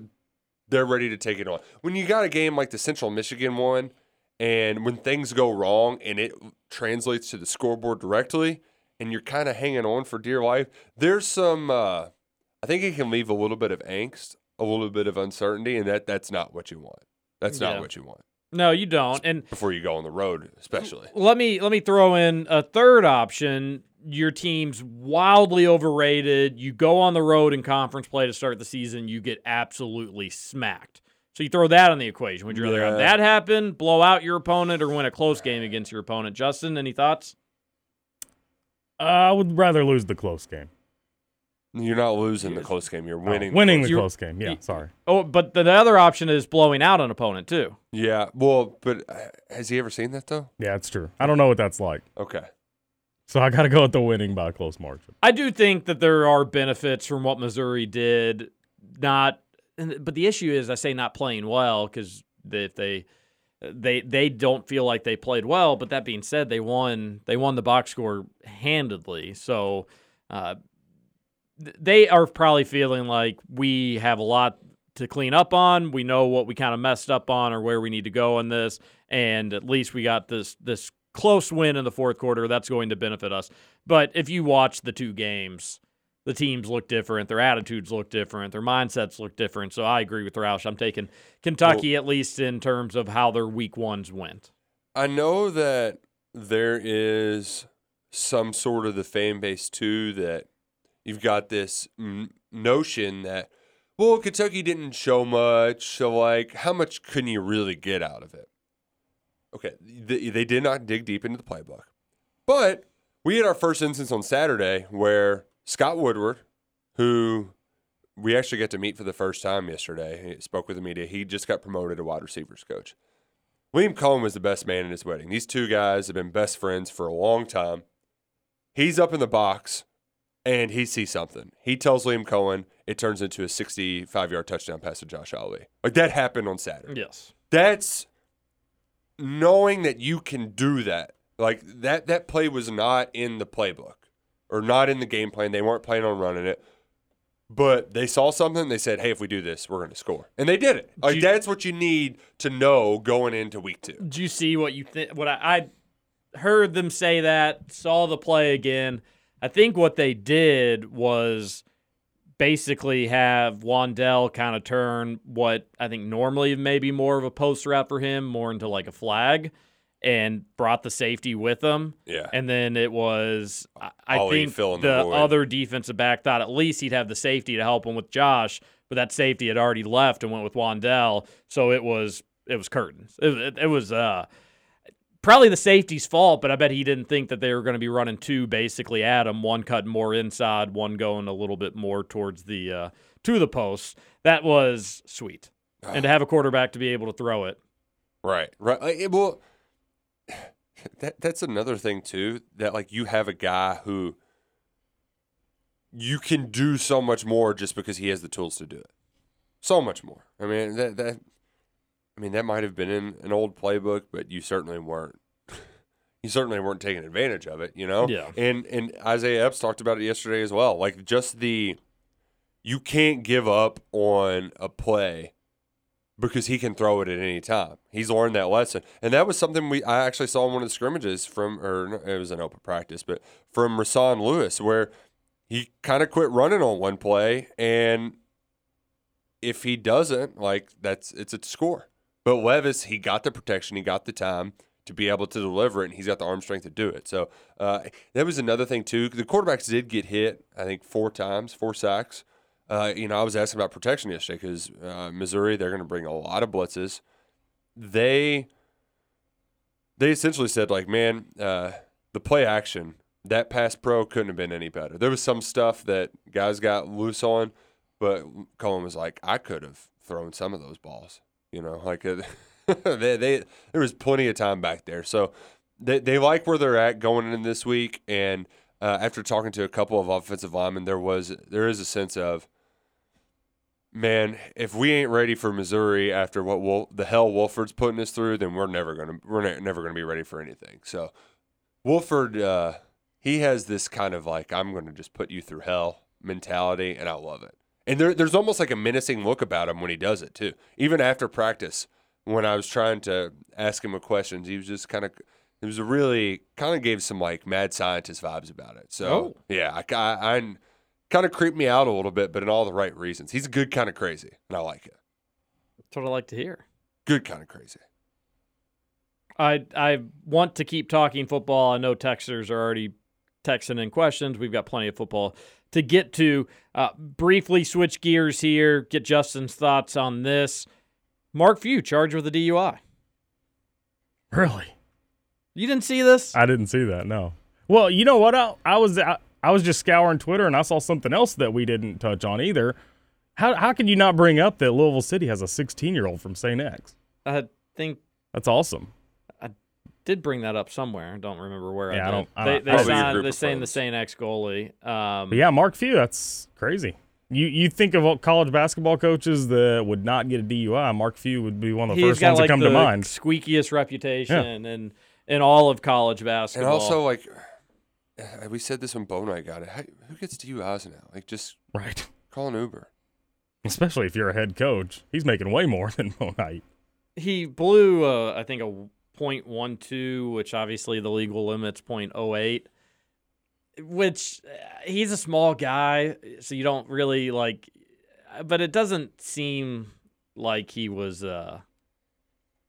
they're ready to take it on. When you got a game like the Central Michigan one, and when things go wrong and it translates to the scoreboard directly, and you're kind of hanging on for dear life, there's some. Uh, I think it can leave a little bit of angst, a little bit of uncertainty, and that that's not what you want. That's not Yeah. what you want No, you don't. And before you go on the road, especially. let me let me throw in a third option. Your team's wildly overrated. You go on the road in conference play to start the season, you get absolutely smacked. So you throw that on the equation. Would you rather have that happen, blow out your opponent, or win a close game against your opponent? Justin, any thoughts? I would rather lose the close game. You're not losing the close game. You're winning. Oh, winning the You're- close game. Yeah, sorry. Oh, but the other option is blowing out an opponent too. Yeah. Well, but uh, has he ever seen that though? Yeah, it's true. I don't know what that's like. Okay. So I got to go with the winning by a close margin. I do think that there are benefits from what Missouri did. Not, and- but the issue is, I say not playing well because if they they they don't feel like they played well. But that being said, they won they won the box score handedly. So uh, they are probably feeling like we have a lot to clean up on. We know what we kind of messed up on or where we need to go in this, and at least we got this this close win in the fourth quarter. That's going to benefit us. But if you watch the two games, the teams look different, their attitudes look different, their mindsets look different. So I agree with Roush. I'm taking Kentucky at least in terms of how their week ones went. I know that there is some sort of the fan base too that you've got this n- notion that well Kentucky didn't show much, so like how much can you really get out of it? Okay, they, they did not dig deep into the playbook, but we had our first instance on Saturday where Scott Woodward, who we actually got to meet for the first time yesterday, he spoke with the media. He just got promoted to wide receivers coach. William Coen was the best man in his wedding. These two guys have been best friends for a long time. He's up in the box and he sees something. He tells Liam Coen it turns into a 65 yard touchdown pass to Josh Ali. Like that happened on Saturday. Yes. That's knowing that you can do that. Like that that play was not in the playbook or not in the game plan. They weren't planning on running it. But they saw something. They said, "Hey, if we do this, we're going to score," and they did it. Like you- that's what you need to know going into week two. Do you see what you think? What I, I heard them say that, saw the play again. I think what they did was basically have Wan'Dale kind of turn what I think normally maybe more of a post route for him, more into like a flag, and brought the safety with him. Yeah. And then it was, I, I think the the other defensive back thought at least he'd have the safety to help him with Josh, but that safety had already left and went with Wan'Dale. So it was, it was curtains. It, it, it was, uh, probably the safety's fault, but I bet he didn't think that they were going to be running two basically at him, one cutting more inside, one going a little bit more towards the uh, to the post. That was sweet, and to have a quarterback to be able to throw it. Right. Right. Well, that that's another thing too. That like you have a guy who you can do so much more just because he has the tools to do it. So much more. I mean that that. I mean that might have been in an old playbook, but you certainly weren't. [LAUGHS] You certainly weren't taking advantage of it, you know. Yeah. And and Isaiah Epps talked about it yesterday as well. Like just the, you can't give up on a play because he can throw it at any time. He's learned that lesson, and that was something we I actually saw in one of the scrimmages from, or it was an open practice, but from Rasan Lewis, where he kind of quit running on one play, and if he doesn't, like that's it's a score. But Levis, he got the protection, he got the time to be able to deliver it, and he's got the arm strength to do it. So uh, that was another thing too. The quarterbacks did get hit, I think, four times, four sacks. Uh, you know, I was asking about protection yesterday because uh, Missouri, they're going to bring a lot of blitzes. They they essentially said like, man, uh, the play action that pass pro couldn't have been any better. There was some stuff that guys got loose on, but Coen was like, I could have thrown some of those balls. You know, like it, [LAUGHS] they, they there was plenty of time back there. So they they like where they're at going in this week. And uh, after talking to a couple of offensive linemen, there was there is a sense of man, if we ain't ready for Missouri after what the hell Wolford's putting us through, then we're never gonna we're ne- never gonna be ready for anything. So Wolford, uh, he has this kind of like I'm gonna just put you through hell mentality, and I love it. And there, there's almost like a menacing look about him when he does it too. Even after practice, when I was trying to ask him a questions, he was just kind of. It was a really kind of gave some like mad scientist vibes about it. So Oh. yeah, I, I, I kind of creeped me out a little bit, but in all the right reasons. He's a good kind of crazy, and I like it. That's what I like to hear. Good kind of crazy. I I want to keep talking football. I know texters are already texting in questions. We've got plenty of football to get to. Uh, briefly switch gears here. Get Justin's thoughts on this. Mark Few charged with a DUI. Really? You didn't see this? I didn't see that. No. Well, you know what? I, I was I, I was just scouring Twitter and I saw something else that we didn't touch on either. How how can you not bring up that Louisville City has a 16 year old from St. X? I think That's awesome. I did bring that up somewhere. I don't remember where. Yeah, I I, don't- I They, don't- they Probably your signed. group They're saying the friends. Saint X goalie. Um, yeah, Mark Few, that's crazy. You you think of all college basketball coaches that would not get a DUI? Mark Few would be one of the first ones like to come the to mind. squeakiest reputation and in all of college basketball. And basketball. also, like, we said this when Bo Knight got it. How, who gets to DUIs now? Like, just Right. call an Uber. Especially if you're a head coach. He's making way more [LAUGHS] than Mo Knight. he blew uh, I think a .12, which obviously the legal limit's .08, which uh, he's a small guy, so you don't really like. But it doesn't seem like he was. uh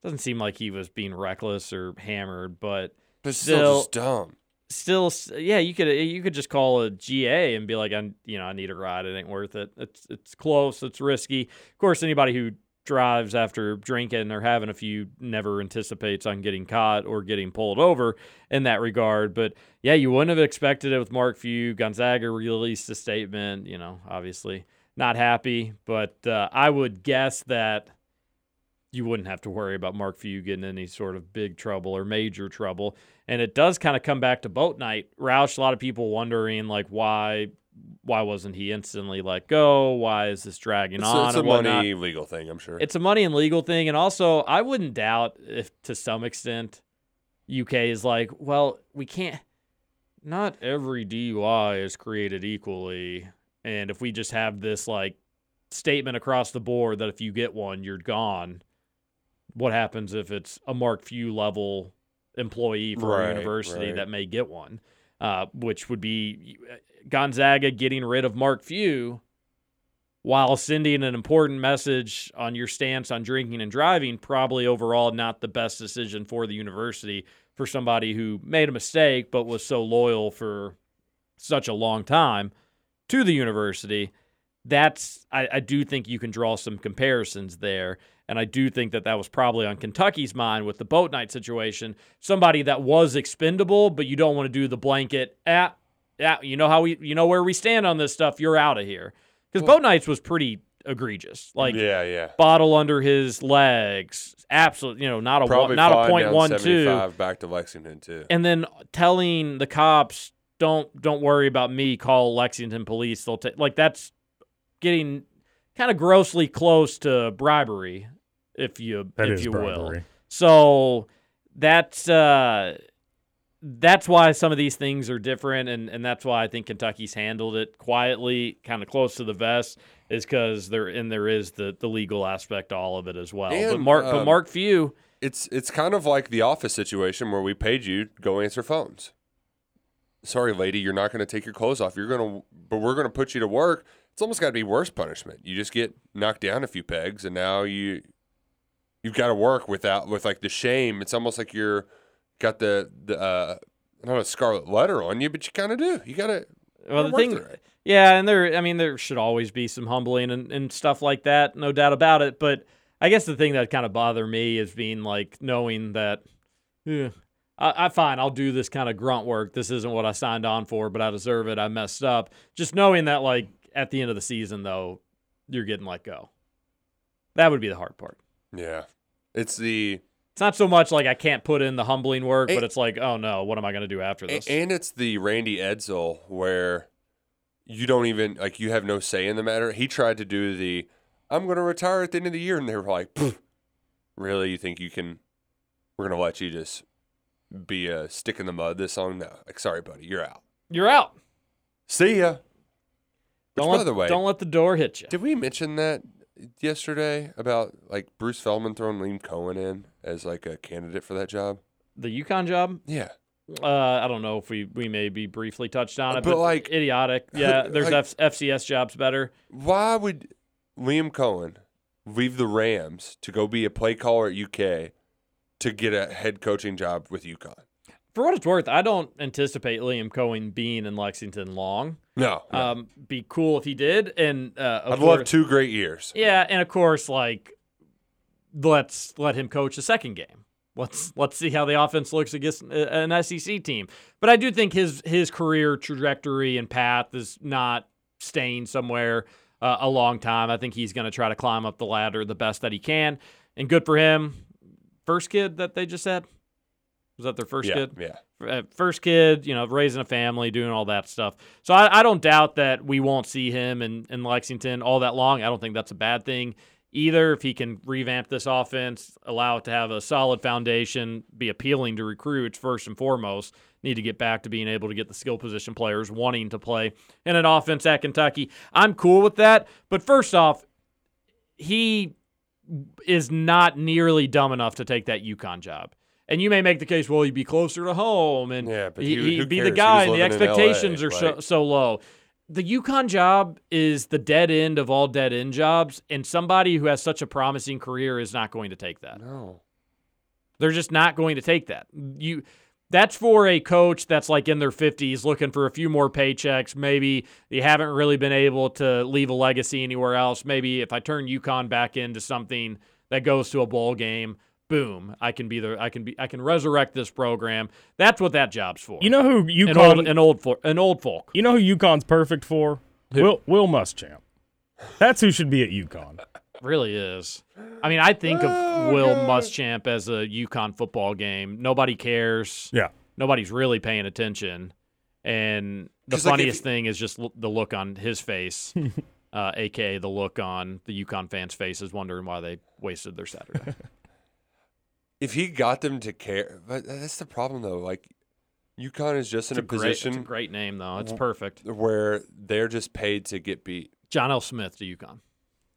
Doesn't seem like he was being reckless or hammered, but But Still- still just dumb. Still, yeah, you could you could just call a GA and be like, I you know I need a ride. It ain't worth it. It's it's close. It's risky. Of course, anybody who drives after drinking or having a few never anticipates on getting caught or getting pulled over in that regard. But yeah, you wouldn't have expected it with Mark Few. Gonzaga released a statement. You know, obviously not happy, but uh, I would guess that you wouldn't have to worry about Mark Few getting any sort of big trouble or major trouble. And it does kind of come back to boat night. Roush, a lot of people wondering like why why wasn't he instantly let go? Why is this dragging It's, on? it's a money legal thing, I'm sure. It's a money and legal thing, and also I wouldn't doubt if to some extent UK is like, well, we can't. Not every DUI is created equally, and if we just have this like statement across the board that if you get one, you're gone. What happens if it's a Mark Few level employee for Right, a university right. that may get one, uh, which would be Gonzaga getting rid of Mark Few while sending an important message on your stance on drinking and driving, probably overall not the best decision for the university for somebody who made a mistake but was so loyal for such a long time to the university. That's I, I do think you can draw some comparisons there, and I do think that that was probably on Kentucky's mind with the boat night situation. Somebody that was expendable, but you don't want to do the blanket. Ah, yeah, you know how we, you know where we stand on this stuff. You're out of here because boat nights was pretty egregious. Like yeah, yeah. bottle under his legs, absolute. You know, not a Probably not a point one two, 75 back to Lexington too. and then telling the cops, "Don't don't worry about me. Call Lexington police. They'll take." Like that's getting kind of grossly close to bribery, if you That if is you will. So that's uh, that's why some of these things are different, and and that's why I think Kentucky's handled it quietly, kind of close to the vest, is because there and there is the the legal aspect to all of it as well. but And, Mark, but um, Mark Few, It's it's kind of like the office situation where we paid you to go answer phones. Sorry, lady, you're not going to take your clothes off. You're going to, but we're going to put you to work. It's almost got to be worse punishment. You just get knocked down a few pegs, and now you you've got to work without with like the shame. It's almost like you're got the the uh, not a scarlet letter on you, but you kind of do. You got to. Well, the thing, yeah, and there, I mean, there should always be some humbling and, and stuff like that, no doubt about it. But I guess the thing that kind of bother me is being like knowing that, yeah, I, I fine, I'll do this kind of grunt work. This isn't what I signed on for, but I deserve it. I messed up. Just knowing that, like at the end of the season, though, you're getting let go. That would be the hard part. Yeah. It's the It's not so much like I can't put in the humbling work, And- but it's like, oh no, what am I going to do after this? and it's the Randy Edsall where you don't even like you have no say in the matter. He tried to do the I'm going to retire at the end of the year, and they were like, "Really? You think you can? We're going to let you just be a stick in the mud this song? No, like sorry, buddy, you're out. You're out. See ya." Which, Don't by let, the way, don't let the door hit you. Did we mention that yesterday about like Bruce Feldman throwing Liam Coen in as like a candidate for that job? The UConn job? Yeah. Uh, I don't know if we, we maybe briefly touched on it, But, but, like- idiotic. [LAUGHS] Yeah, there's like- F- FCS jobs better. Why would Liam Coen leave the Rams to go be a play caller at UK to get a head coaching job with UConn? For what it's worth, I don't anticipate Liam Coen being in Lexington long. No. no. Um, be cool if he did, and uh, I'd love two great years. Yeah, and of course, like let's let him coach the second game. Let's let's see how the offense looks against an SEC team. But I do think his his career trajectory and path is not staying somewhere uh, a long time. I think he's going to try to climb up the ladder the best that he can, and good for him. First kid that they just had was that their first yeah, kid? yeah. uh, first kid, you know, raising a family, doing all that stuff. So I, I don't doubt that we won't see him in, in Lexington all that long. I don't think that's a bad thing either. If he can revamp this offense, allow it to have a solid foundation, be appealing to recruits first and foremost, need to get back to being able to get the skill position players wanting to play in an offense at Kentucky. I'm cool with that. But first off, he is not nearly dumb enough to take that UConn job. And you may make the case, well, he'd be closer to home, and Yeah, he, he'd be cares? the guy, and the in LA, expectations are so, so low. The UConn job is the dead end of all dead end jobs, and somebody who has such a promising career is not going to take that. No. They're just not going to take that. You that's for a coach that's like in their 50s looking for a few more paychecks. Maybe they haven't really been able to leave a legacy anywhere else. Maybe if I turn UConn back into something that goes to a bowl game, boom, I can be the I can be I can resurrect this program. That's what that job's for. You know who an UConn? old an old fo- an old folk. you know who UConn's perfect for? Who? Will Will Muschamp. That's who should be at UConn. [LAUGHS] Really is. I mean, I think of Will Muschamp as a UConn football game. Nobody cares. Yeah. nobody's really paying attention. And the 'Cause, like, funniest you- thing is just l- the look on his face, [LAUGHS] uh, aka the look on the UConn fans' faces, wondering why they wasted their Saturday. [LAUGHS] If he got them to care, but that's the problem though. Like, UConn is just in a, a great, it's a position great name, though. It's W- perfect. where they're just paid to get beat. John L. Smith to UConn.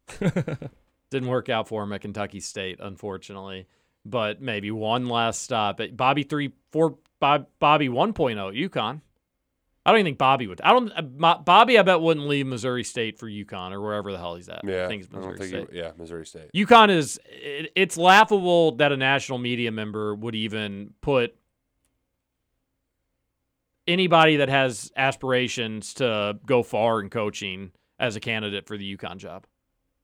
[LAUGHS] Didn't work out for him at Kentucky State, unfortunately. But maybe one last stop. At Bobby three four Bob, Bobby 1.0 UConn. I don't even think Bobby would. I don't. uh, Bobby, I bet wouldn't leave Missouri State for UConn or wherever the hell he's at. Yeah, I think it's Missouri don't State. think he- yeah, Missouri State. UConn is it, it's laughable that a national media member would even put anybody that has aspirations to go far in coaching as a candidate for the UConn job.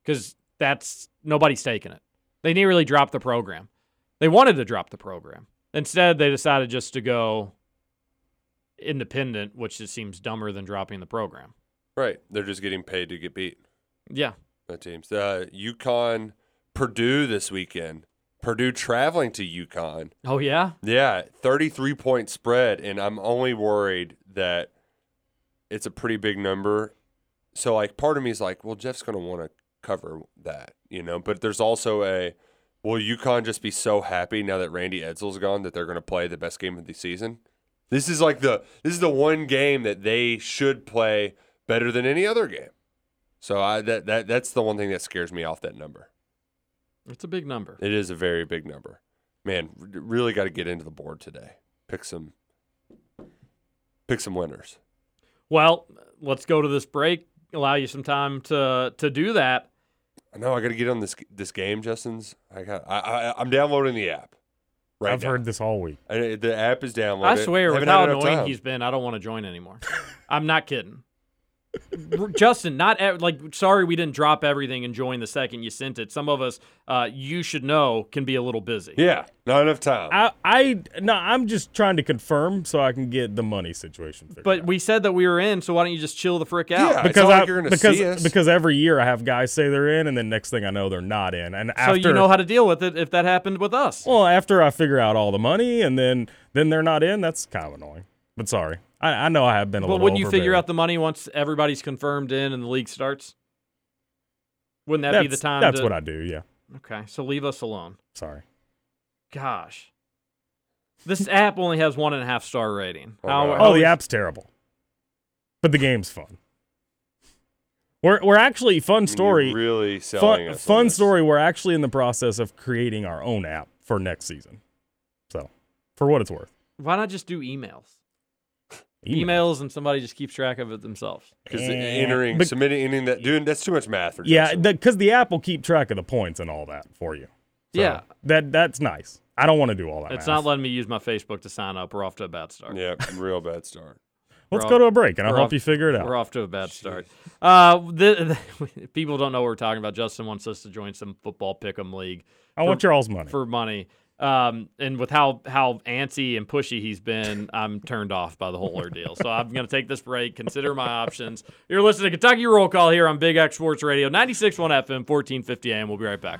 Cuz that's nobody's taking it. They nearly dropped the program. They wanted to drop the program. Instead, they decided just to go independent, which just seems dumber than dropping the program. Right, they're just getting paid to get beat. Yeah. The teams. Uh, UConn, Purdue this weekend. Purdue traveling to UConn. Oh yeah. Yeah, 33 point spread, and I'm only worried that it's a pretty big number. So, like, part of me is like, well, Jeff's going to want to cover that, you know, but there's also a, will UConn just be so happy now that Randy Edsall's gone that they're going to play the best game of the season? This is like the this is the one game that they should play better than any other game. So I that that that's the one thing that scares me off that number. It's a big number. It is a very big number. Man, really got to get into the board today. Pick some pick some winners. Well, let's go to this break. Allow you some time to to do that. I know I got to get on this this game, Justin's. I got I, I I'm downloading the app. Right I've now. heard this all week. I- the app is downloaded. I swear, with how annoying he's been, I don't want to join anymore. [LAUGHS] I'm not kidding. R- Justin, not ev- like sorry we didn't drop everything and join the second you sent it. Some of us, uh, you should know, can be a little busy. Yeah, not enough time. I, I no, I'm just trying to confirm so I can get the money situation figured But out. we said that we were in, so why don't you just chill the frick out? Yeah. Because not like I, you're gonna because see us. because every year I have guys say they're in, and then next thing I know they're not in, and So after you know how to deal with it if that happened with us. well after I figure out all the money, and then then they're not in. That's kind of annoying. But sorry, I, I know I have been a But little. But wouldn't you figure out the money once everybody's confirmed in and the league starts? Wouldn't that be the time? That's to- what I do. Yeah. Okay, so leave us alone. Sorry. Gosh, this [LAUGHS] app only has one and a half star rating. How, how Oh, the is- app's terrible, but the game's fun. We're we're actually fun story. You're really selling fun us fun story. We're actually in the process of creating our own app for next season. So, for what it's worth, Why not just do emails? Email. Emails and somebody just keeps track of it themselves. Because entering, but- submitting, entering that, doing that's too much math for Yeah, because the app will keep track of the points and all that for you. So Yeah. that that's nice. I don't want to do all that. It's math. not letting me use my Facebook to sign up. We're off to a bad start. yeah, [LAUGHS] real bad start. Let's we're go to a break, and I'll we're help off- you figure it out. We're off to a bad start. Uh, the, the, [LAUGHS] people don't know what we're talking about. Justin wants us to join some football pick'em league I want your all's money. for money. Um, and with how how antsy and pushy he's been, I'm turned off by the whole ordeal. So I'm going to take this break, consider my options. You're listening to Kentucky Roll Call here on Big X Sports Radio, 96.1 FM, 1450 AM. We'll be right back.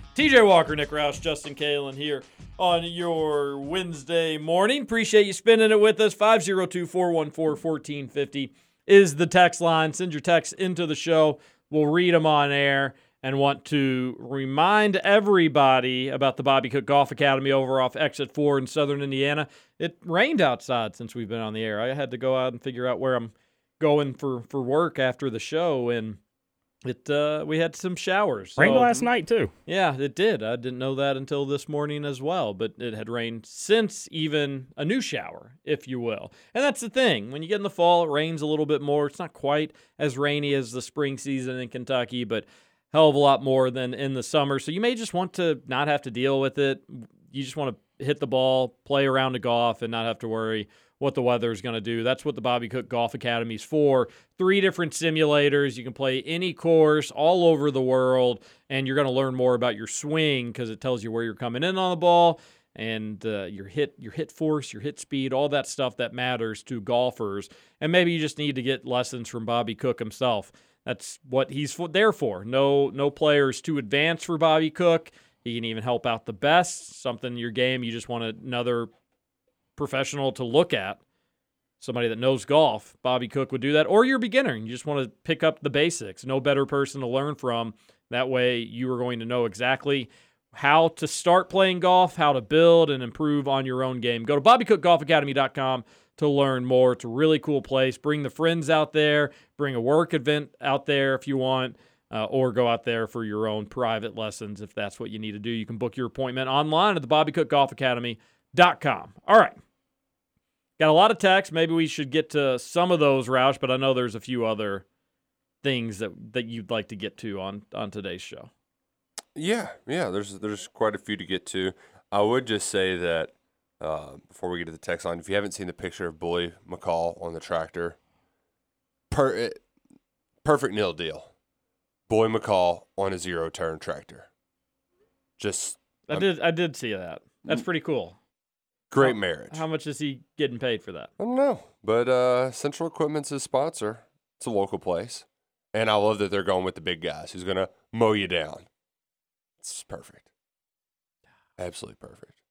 TJ Walker, Nick Roush, Justin Kalen here on your Wednesday morning. Appreciate you spending it with us. 502 414 1450 is the text line. Send your text into the show. We'll read them on air and want to remind everybody about the Bobby Cook Golf Academy over off Exit 4 in southern Indiana. It rained outside since we've been on the air. I had to go out and figure out where I'm going for, for work after the show, and it uh, we had some showers. Rained So- last night too. yeah, it did. I didn't know that until this morning as well, but it had rained since even a new shower, if you will. And that's the thing. When you get in the fall, it rains a little bit more. It's not quite as rainy as the spring season in Kentucky, but hell of a lot more than in the summer. So you may just want to not have to deal with it. You just want to hit the ball, play around the golf, and not have to worry what the weather is going to do. That's what the Bobby Cook Golf Academy is for. Three different simulators. You can play any course all over the world, and you're going to learn more about your swing because it tells you where you're coming in on the ball and uh, your hit, your hit force, your hit speed, all that stuff that matters to golfers. And maybe you just need to get lessons from Bobby Cook himself. That's what he's there for. No, no players too advanced for Bobby Cook. He can even help out the best. Something in your game you just want another professional to look at. Somebody that knows golf, Bobby Cook would do that. Or you're a beginner and you just want to pick up the basics. No better person to learn from. That way you are going to know exactly how to start playing golf, how to build and improve on your own game. Go to BobbyCookGolfAcademy.com to learn more. It's a really cool place. Bring the friends out there, bring a work event out there if you want, uh, or go out there for your own private lessons if that's what you need to do. You can book your appointment online at the BobbyCookGolfAcademy.com. All right. Got a lot of texts. Maybe we should get to some of those, Roush, but I know there's a few other things that, that you'd like to get to on, on today's show. Yeah, yeah. There's there's quite a few to get to. I would just say that uh, before we get to the text line, if you haven't seen the picture of Bully McCall on the tractor, per perfect nil deal. Boy McCall on a zero turn tractor. Just I did I did see that. That's pretty cool. Great marriage. How much is he getting paid for that? I don't know, but uh, Central Equipment's his sponsor. It's a local place, and I love that they're going with the big guys who's gonna mow you down. It's perfect, absolutely perfect.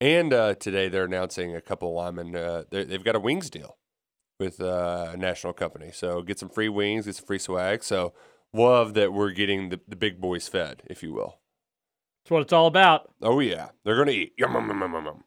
And uh, today they're announcing a couple of linemen. Uh, they- they've got a wings deal with uh, a national company. So get some free wings, get some free swag. So love that we're getting the, the big boys fed, if you will. That's what it's all about. Oh, yeah. They're going to eat. Yum, yum, yum, yum, yum.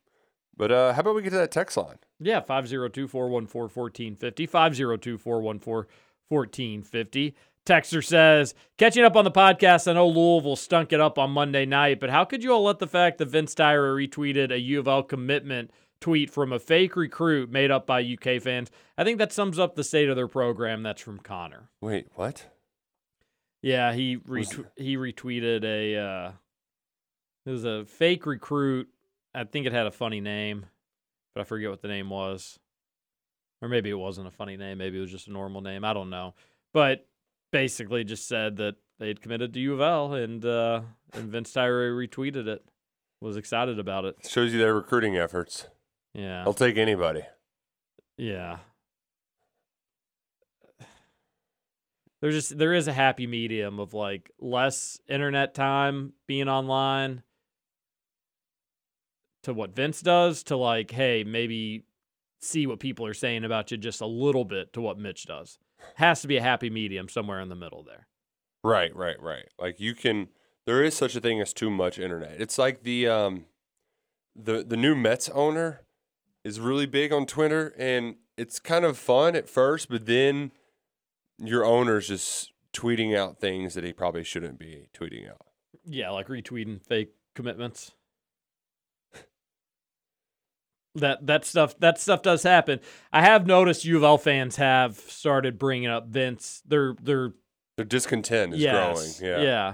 But uh, how about we get to that text line? Yeah, 502 414 1450. 502 414 1450. Texter says, catching up on the podcast, I know Louisville stunk it up on Monday night, but how could you all let the fact that Vince Tyra retweeted a U of L commitment tweet from a fake recruit made up by UK fans? I think that sums up the state of their program. That's from Connor. Wait, what? Yeah, he Was- retw- he retweeted a uh, it was a fake recruit. I think it had a funny name, but I forget what the name was. Or maybe it wasn't a funny name. Maybe it was just a normal name. I don't know. But basically, just said that they had committed to U of L, and uh, and Vince Tyra retweeted it. Was excited about it. Shows you their recruiting efforts. Yeah. I'll take anybody. Yeah. There's just there is a happy medium of like less internet time being online to what Vince does to like, hey, maybe see what people are saying about you just a little bit to what Mitch does. Has to be a happy medium somewhere in the middle there. Right, right, right. Like you can there is such a thing as too much internet. It's like the um the the new Mets owner is really big on Twitter and it's kind of fun at first, but then your owner's just tweeting out things that he probably shouldn't be tweeting out. Yeah, like retweeting fake commitments. That that stuff that stuff does happen. I have noticed U of L fans have started bringing up Vince. Their their Their discontent is yes, growing. Yeah. yeah.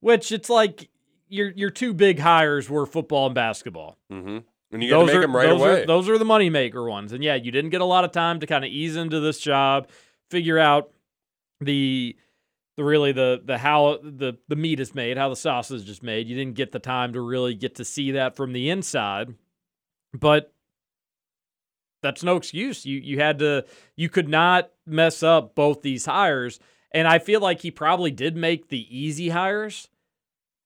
Which it's like your your two big hires were football and basketball. Mm-hmm. And you got to make are, them right those away. Are, those are the moneymaker ones. And yeah, you didn't get a lot of time to kind of ease into this job, figure out the the really the the how the the meat is made, how the sausage is made. You didn't get the time to really get to see that from the inside. But that's no excuse. You you had to you could not mess up both these hires. And I feel like he probably did make the easy hires.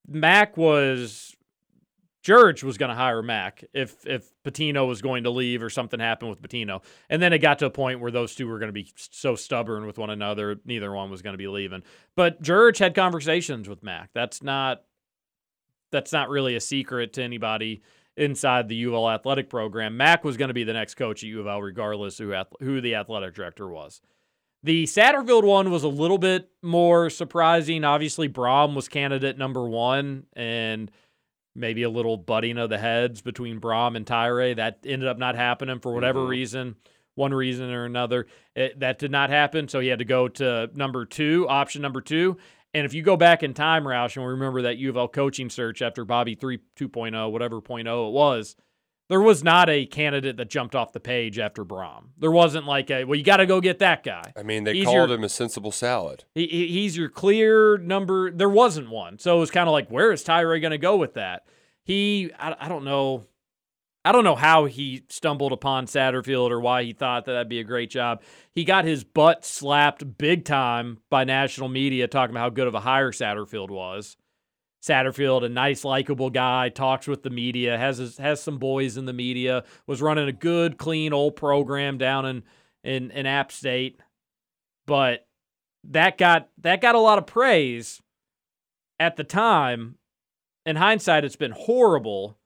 Mack was George was going to hire Mack if if Pitino was going to leave or something happened with Pitino. And then it got to a point where those two were going to be so stubborn with one another, neither one was going to be leaving. But George had conversations with Mack. That's not that's not really a secret to anybody inside the U of L athletic program. Mack was going to be the next coach at U of L, regardless who who the athletic director was. The Satterfield one was a little bit more surprising. Obviously, Brohm was candidate number one, and maybe a little butting of the heads between Brohm and Tyra. That ended up not happening for whatever Mhm. reason, one reason or another. It, that did not happen, so he had to go to number two, option number two. And if you go back in time, Roush, and remember that U of L coaching search after Bobby 3 2.0, whatever point oh it was, there was not a candidate that jumped off the page after Brohm. There wasn't like a, well, you got to go get that guy. I mean, they He's called your- him a sensible salad. He, he- he's your clear number. There wasn't one. So it was kind of like, where is Tyra going to go with that? He, I, I don't know. I don't know how he stumbled upon Satterfield or why he thought that that'd be a great job. He got his butt slapped big time by national media talking about how good of a hire Satterfield was. Satterfield, a nice, likable guy, talks with the media, has his, has some boys in the media, was running a good, clean old program down in in, in App State, but that got that got a lot of praise at the time. In hindsight, it's been horrible.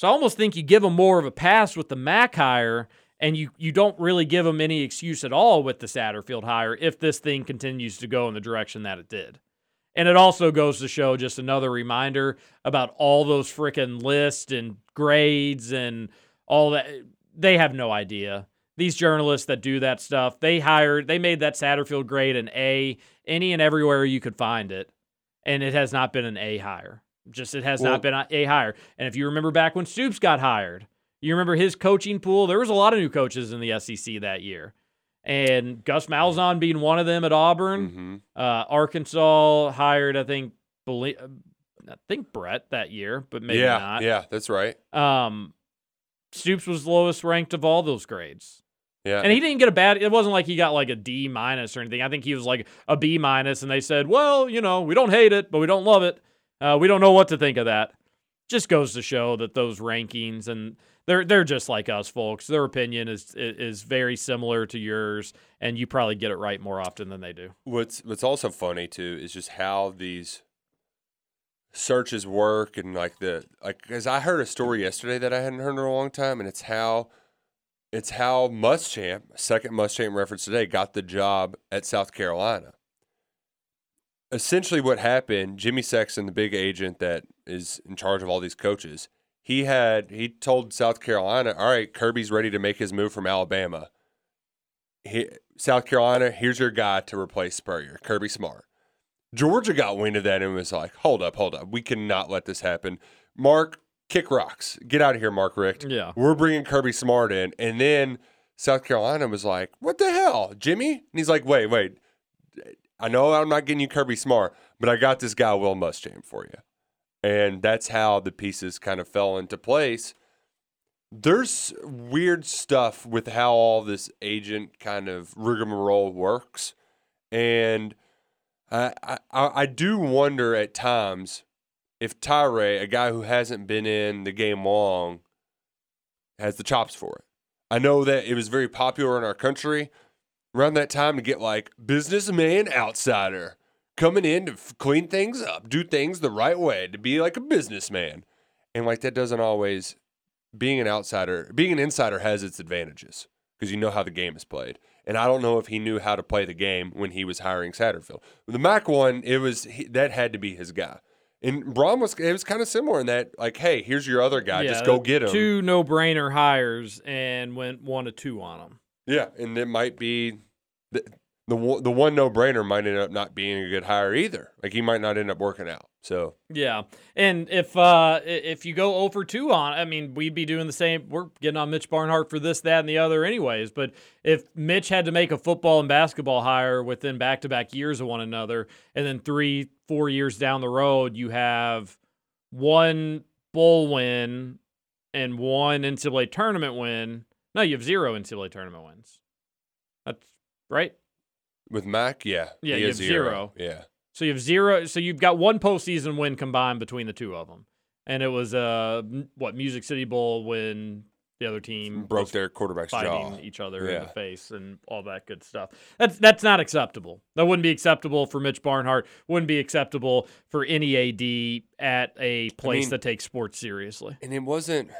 So I almost think you give him more of a pass with the Mack hire, and you you don't really give him any excuse at all with the Satterfield hire if this thing continues to go in the direction that it did. And it also goes to show just another reminder about all those freaking lists and grades and all that. They have no idea. These journalists that do that stuff, they hired, they made that Satterfield grade an A, any and everywhere you could find it. And it has not been an A hire. Just it has Well- not been a hire. And if you remember back when Stoops got hired, you remember his coaching pool, there was a lot of new coaches in the SEC that year. And Gus Malzahn being one of them at Auburn. hmm Uh, Arkansas hired, I think, I think Brett that year, but maybe yeah, not. yeah, that's right. Um, Stoops was lowest ranked of all those grades, Yeah, and he didn't get a bad. It wasn't like he got like a D minus or anything. I think he was like a B minus, and they said, "Well, you know, we don't hate it, but we don't love it. Uh, we don't know what to think of that." just goes to show that those rankings and they're they're just like us folks. Their opinion is is very similar to yours, and you probably get it right more often than they do. What's what's also funny too is just how these searches work and like the like because I heard a story yesterday that I hadn't heard in a long time, and it's how it's how Muschamp, second Muschamp reference today, got the job at South Carolina. Essentially, what happened, Jimmy Sexton, the big agent that is in charge of all these coaches, he had he told South Carolina, "All right, Kirby's ready to make his move from Alabama. He, South Carolina, here's your guy to replace Spurrier, Kirby Smart." Georgia got wind of that and was like, "Hold up, hold up, we cannot let this happen." Mark, kick rocks, get out of here, Mark Richt. Yeah. we're bringing Kirby Smart in, and then South Carolina was like, "What the hell, Jimmy?" And he's like, "Wait, wait, I know I'm not getting you Kirby Smart, but I got this guy Will Muschamp for you." And that's how the pieces kind of fell into place. There's weird stuff with how all this agent kind of rigmarole works. And I, I, I do wonder at times if Tyra, a guy who hasn't been in the game long, has the chops for it. I know that it was very popular in our country around that time to get like businessman outsider coming in to f- clean things up, do things the right way, to be like a businessman. And like that doesn't always being an outsider, being an insider has its advantages because you know how the game is played. And I don't know if he knew how to play the game when he was hiring Satterfield. The Mack one, it was he, that had to be his guy. And Brohm was it was kind of similar in that like, hey, here's your other guy, just go get him. Two no brainer hires and went one to two on them. Yeah, and it might be the the one- the one no brainer might end up not being a good hire either. Like he might not end up working out. So Yeah, and if uh if you go over two on, I mean, we'd be doing the same. We're getting on Mitch Barnhart for this, that, and the other, anyways. But if Mitch had to make a football and basketball hire within back to back years of one another, and then three, four years down the road, you have one bowl win and one NCAA tournament win. No, you have zero NCAA tournament wins. That's right. with Mack, yeah, Yeah, he you have zero. Yeah, So you have zero. So you've got one postseason win combined between the two of them, and it was uh what Music City Bowl when the other team broke their quarterback's fighting jaw. each other in the face and all that good stuff. That's that's not acceptable. That wouldn't be acceptable for Mitch Barnhart. Wouldn't be acceptable for any AD at a place mean- that takes sports seriously. And it wasn't.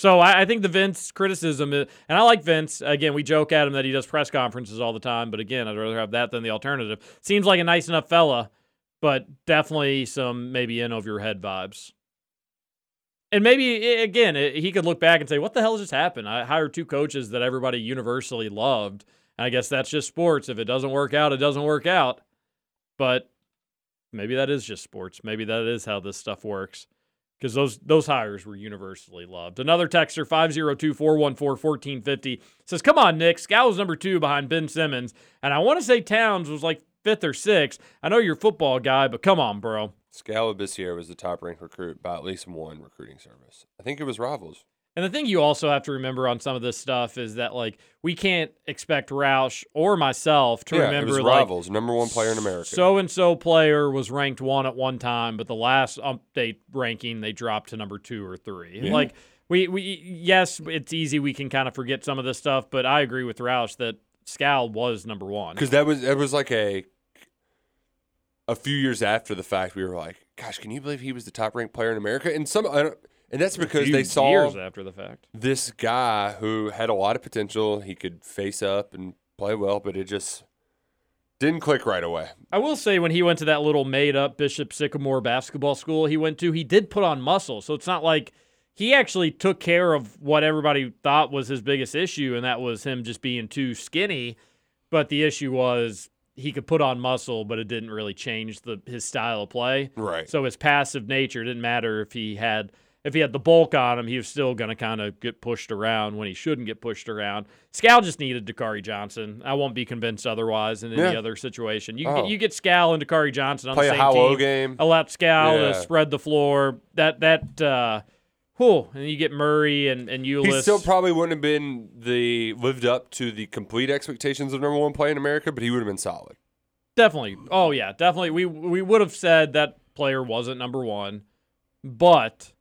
So I, I think the Vince criticism, is, and I like Vince. Again, we joke at him that he does press conferences all the time, but again, I'd rather have that than the alternative. Seems like a nice enough fella, but definitely some maybe in over your head vibes. And maybe again, he could look back and say, "What the hell just happened? I hired two coaches that everybody universally loved. And I guess that's just sports. If it doesn't work out, it doesn't work out." But maybe that is just sports. Maybe that is how this stuff works because those those hires were universally loved. Another texter 502-414-1450 says, "Come on, Nick. Skal was number two behind Ben Simmons, and I want to say Towns was like fifth or sixth. I know you're a football guy, but come on, bro." Skal Labissiere was the top ranked recruit by at least one recruiting service. I think it was Rivals. And the thing you also have to remember on some of this stuff is that like we can't expect Roush or myself to yeah, remember it was like Rivals, number one player in America. So and so player was ranked one at one time, but the last update ranking they dropped to number two or three. Yeah. Like we we yes, it's easy we can kind of forget some of this stuff, but I agree with Roush that Skal was number one. because that was that was like a a few years after the fact, we were like, "Gosh, can you believe he was the top ranked player in America?" And some, I don't, and that's because they saw years after the fact. this guy who had a lot of potential. He could face up and play well, but it just didn't click right away. I will say when he went to that little made up Bishop Sycamore basketball school he went to, he did put on muscle. So it's not like he actually took care of what everybody thought was his biggest issue, and that was him just being too skinny. But the issue was he could put on muscle, but it didn't really change the his style of play. Right. So his passive nature didn't matter if he had if he had the bulk on him, he was still going to kind of get pushed around when he shouldn't get pushed around. Skal just needed Dakari Johnson. I won't be convinced otherwise in any Yeah. other situation. You Oh. get, you get Skal and Dakari Johnson on Play the a same how-low team. game. Allow Skal Yeah. to spread the floor. That that uh, whew, and you get Murray and and Ulis. He still probably wouldn't have been the lived up to the complete expectations of number one play in America, but he would have been solid. Definitely. Oh yeah, definitely. We we would have said that player wasn't number one, but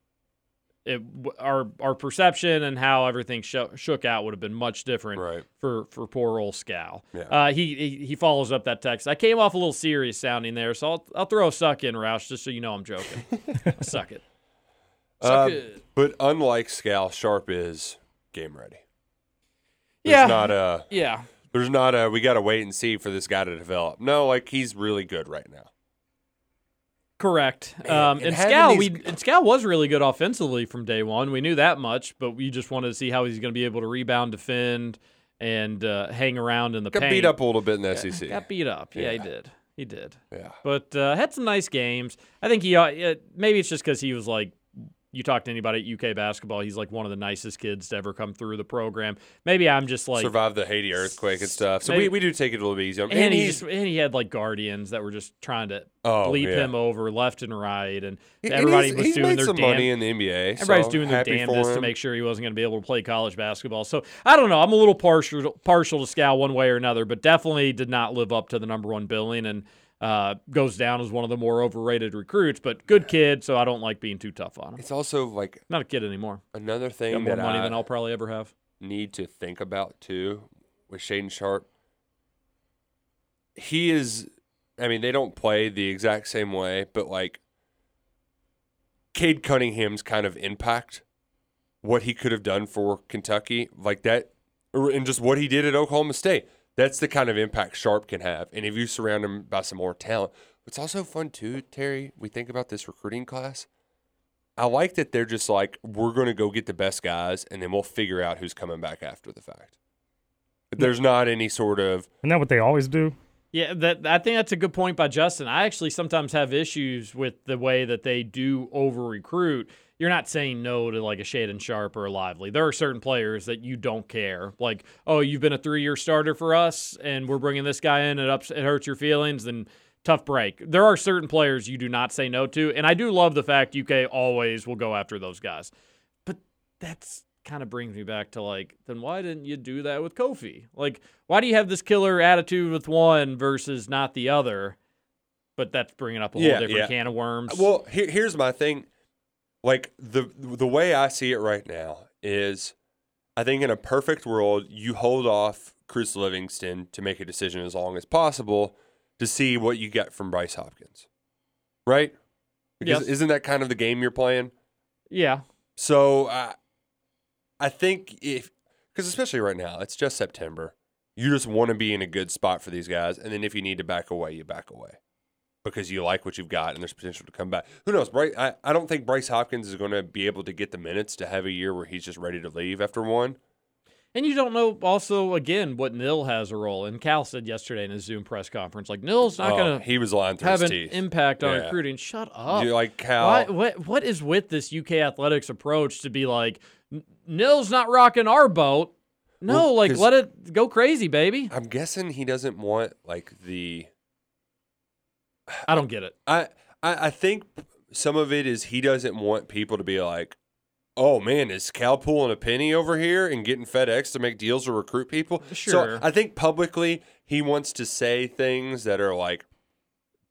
it our our perception and how everything sho- shook out would have been much different Right. for for poor old Skal. Yeah. Uh, he, he he follows up that text. I came off a little serious sounding there, so I'll I'll throw a suck in, Roush, just so you know I'm joking. [LAUGHS] suck it. Suck it. But unlike Skal, Sharpe is game ready. There's Yeah. not a Yeah. there's not a we got to wait and see for this guy to develop. No, like he's really good right now. Correct. Man, um, and and having Skal, these- we and Skal was really good offensively from day one. We knew that much, but we just wanted to see how he's going to be able to rebound, defend, and uh, hang around in the Got paint. beat up a little bit in the SEC. Got beat up. Yeah, he did. He did. Yeah. But uh, had some nice games. I think he. Uh, maybe it's just because he was like. You talk to anybody at UK basketball, he's like one of the nicest kids to ever come through the program. Maybe I'm just like Survived the Haiti earthquake and stuff. So maybe- we, we do take it a little bit easy. him. and, he just, and he had like guardians that were just trying to Oh, leap yeah. him over left and right, and he- and everybody he's, was doing their some damn, money in the NBA. Everybody's so doing their damnedest to make sure he wasn't going to be able to play college basketball. So I don't know. I'm a little partial partial to Skal one way or another, but definitely did not live up to the number one billing and uh, goes down as one of the more overrated recruits. But good kid, so I don't like being too tough on him. It's also like Not a kid anymore. another thing Got more that money I than I'll probably ever have. need to think about too with Shaedon Sharpe. He is, I mean, they don't play the exact same way, but like Cade Cunningham's kind of impact, what he could have done for Kentucky, like that, and just what he did at Oklahoma State. That's the kind of impact Sharpe can have. And if you surround him by some more talent, it's also fun too, Terry, we think about this recruiting class. I like that they're just like, we're going to go get the best guys and then we'll figure out who's coming back after the fact. There's not any sort of, Isn't that what they always do? Yeah, that I think that's a good point by Justin. I actually sometimes have issues with the way that they do over recruit. You're not saying no to like a Shaedon Sharpe or a Lively. There are certain players that you don't care. Like, oh, you've been a three year starter for us, and we're bringing this guy in. It ups, it hurts your feelings. Then tough break. There are certain players you do not say no to, and I do love the fact UK always will go after those guys. But that's kind of brings me back to like, then why didn't you do that with Kofi? Like, why do you have this killer attitude with one versus not the other? But that's bringing up a whole Yeah, different yeah. can of worms. well, here, here's my thing. Like the the way I see it right now is, I think in a perfect world, you hold off Chris Livingston to make a decision as long as possible to see what you get from Bryce Hopkins, right? Because Yes. isn't that kind of the game you're playing? yeah, So I, I think if because especially right now, it's just September. You just want to be in a good spot for these guys, and then if you need to back away, you back away because you like what you've got and there's potential to come back. Who knows? Bryce, I, I don't think Bryce Hopkins is going to be able to get the minutes to have a year where he's just ready to leave after one. and you don't know also again what Nil has a role. And Cal said yesterday in his Zoom press conference, like Nil's not Oh, going to he was lying through have an teeth. impact on Yeah. recruiting. Shut up. You like Cal? Why, what what is with this UK athletics approach to be like Nil's not rocking our boat? No, Well, like let it go crazy, baby. I'm guessing he doesn't want like the I don't get it. I, I I think some of it is he doesn't want people to be like, oh man, is Cal pulling a penny over here and getting FedEx to make deals or recruit people? Sure. So I think publicly he wants to say things that are like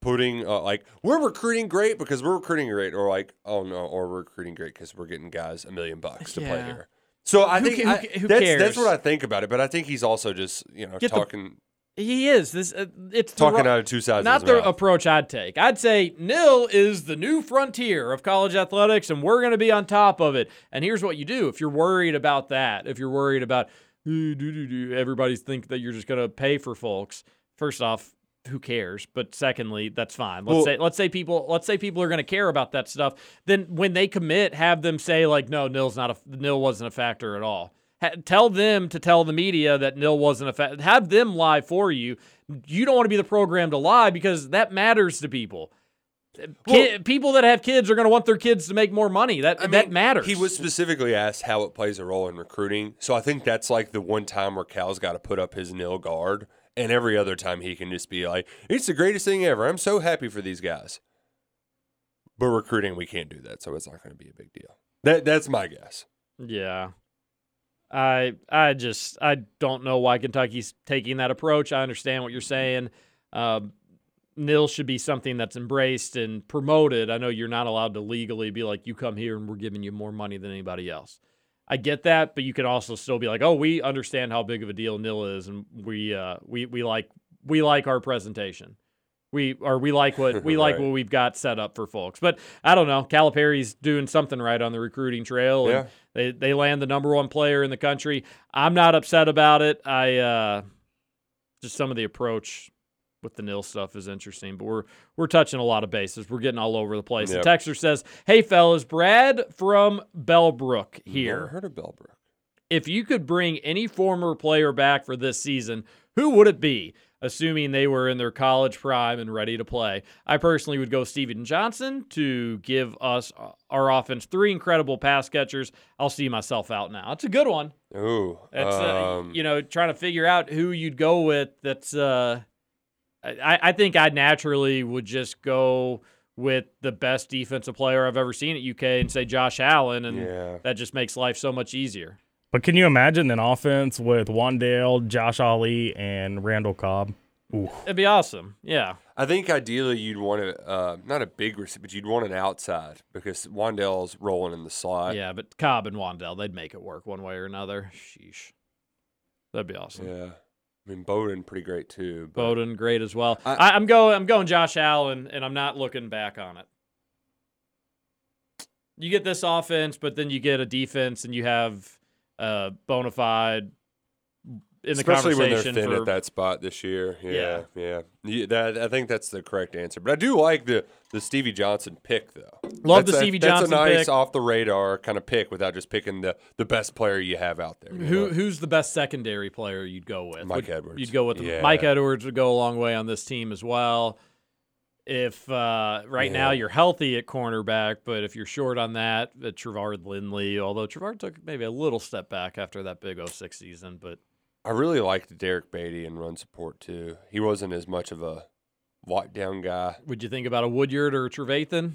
putting uh, like we're recruiting great because we're recruiting great, or like oh no, or we're recruiting great because we're getting guys a million bucks to play Yeah. here. So I Who think ca- who I- who that's, that's what I think about it. But I think he's also just you know Get talking He is this. Uh, it's talking ro- out of two sides. not the mouth. approach I'd take. I'd say nil is the new frontier of college athletics, and we're going to be on top of it. And here's what you do if you're worried about that. If you're worried about everybody's think that you're just going to pay for folks. First off, who cares? But secondly, that's fine. Let's Well- say let's say people let's say people are going to care about that stuff. Then when they commit, have them say like, no, nil's not a nil wasn't a factor at all. Ha- tell them to tell the media that nil wasn't a factor. Have them lie for you. You don't want to be the program to lie because that matters to people. Ki- people that have kids are going to want their kids to make more money. That I that mean, matters. He was specifically asked how it plays a role in recruiting. So I think that's like the one time where Cal's got to put up his nil guard. And every other time he can just be like, it's the greatest thing ever. I'm so happy for these guys. But recruiting, we can't do that. So it's not going to be a big deal. That That's my guess. Yeah. I I just I don't know why Kentucky's taking that approach. I understand what you're saying. Um, nil should be something that's embraced and promoted. I know you're not allowed to legally be like, you come here and we're giving you more money than anybody else. I get that, but you can also still be like, oh, we understand how big of a deal nil is, and we uh, we we like we like our presentation. We or we like what [LAUGHS] we like Right. what we've got set up for folks. But I don't know. Calipari's doing something right on the recruiting trail. And Yeah. they they land the number one player in the country. I'm not upset about it. I uh, just some of the approach with the nil stuff is interesting, but we're we're touching a lot of bases. We're getting all over the place. Yep. The texter says, "Hey fellas, Brad from Bellbrook Never here. heard of Bellbrook. If you could bring any former player back for this season, who would it be?" Assuming they were in their college prime and ready to play, I personally would go Steven Johnson to give us uh, our offense three incredible pass catchers. I'll see myself out now. It's a good one. Ooh, It's uh, um, you know trying to figure out who you'd go with. That's uh, I, I think I naturally would just go with the best defensive player I've ever seen at UK and say Josh Allen, and yeah. that just makes life so much easier. But can you imagine an offense with Wan'Dale, Josh Ali, and Randall Cobb? Ooh. It'd be awesome. Yeah, I think ideally you'd want a uh, not a big receiver, but you'd want an outside because Wan'Dale's rolling in the slot. yeah. But Cobb and Wan'Dale, they'd make it work one way or another. Sheesh, that'd be awesome. Yeah. I mean Bowden pretty great too. But Bowden, great as well. I- I, I'm going. I'm going Josh Allen, and I'm not looking back on it. You get this offense, but then you get a defense, and you have uh, bona fide in the especially when they're conversation thin for at that spot this year. Yeah, Yeah. yeah. That, I think that's the correct answer. But I do like the the Stevie Johnson pick though. Love the Stevie a- Stevie that's a nice pick. off the radar kind of pick without just picking the the best player you have out there. Who know? who's the best secondary player you'd go with? Mike Would- Edwards. You'd go with Yeah. Mike Edwards would go a long way on this team as well. If uh, right now you're healthy at cornerback, but if you're short on that, uh, Trevard Lindley, although Trevard took maybe a little step back after that big 06 season, but I really liked Derek Beatty in run support too. He wasn't as much of a lockdown guy. would you think about a Woodyard or a Trevathan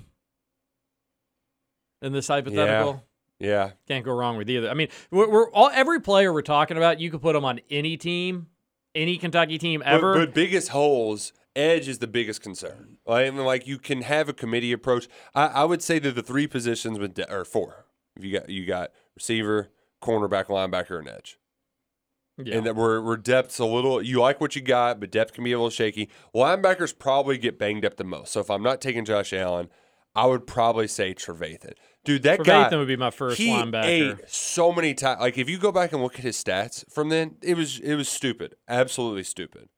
in this hypothetical? Yeah, Can't go wrong with either. I mean, we're, we're all every player we're talking about, you could put them on any team, any Kentucky team But- ever. But, biggest holes, edge is the biggest concern. Like, I mean, like you can have a committee approach. I, I would say that the three positions with de- or four. If you got you got receiver, cornerback, linebacker, and edge. yeah. And that we're, we're depth's a little. You like what you got, but depth can be a little shaky. Linebackers probably get banged up the most. So if I'm not taking Josh Allen, I would probably say Trevathan. Dude, that guy. Trevathan would be my first he linebacker. ate so many times. Like if you go back and look at his stats from then, it was it was stupid, absolutely stupid.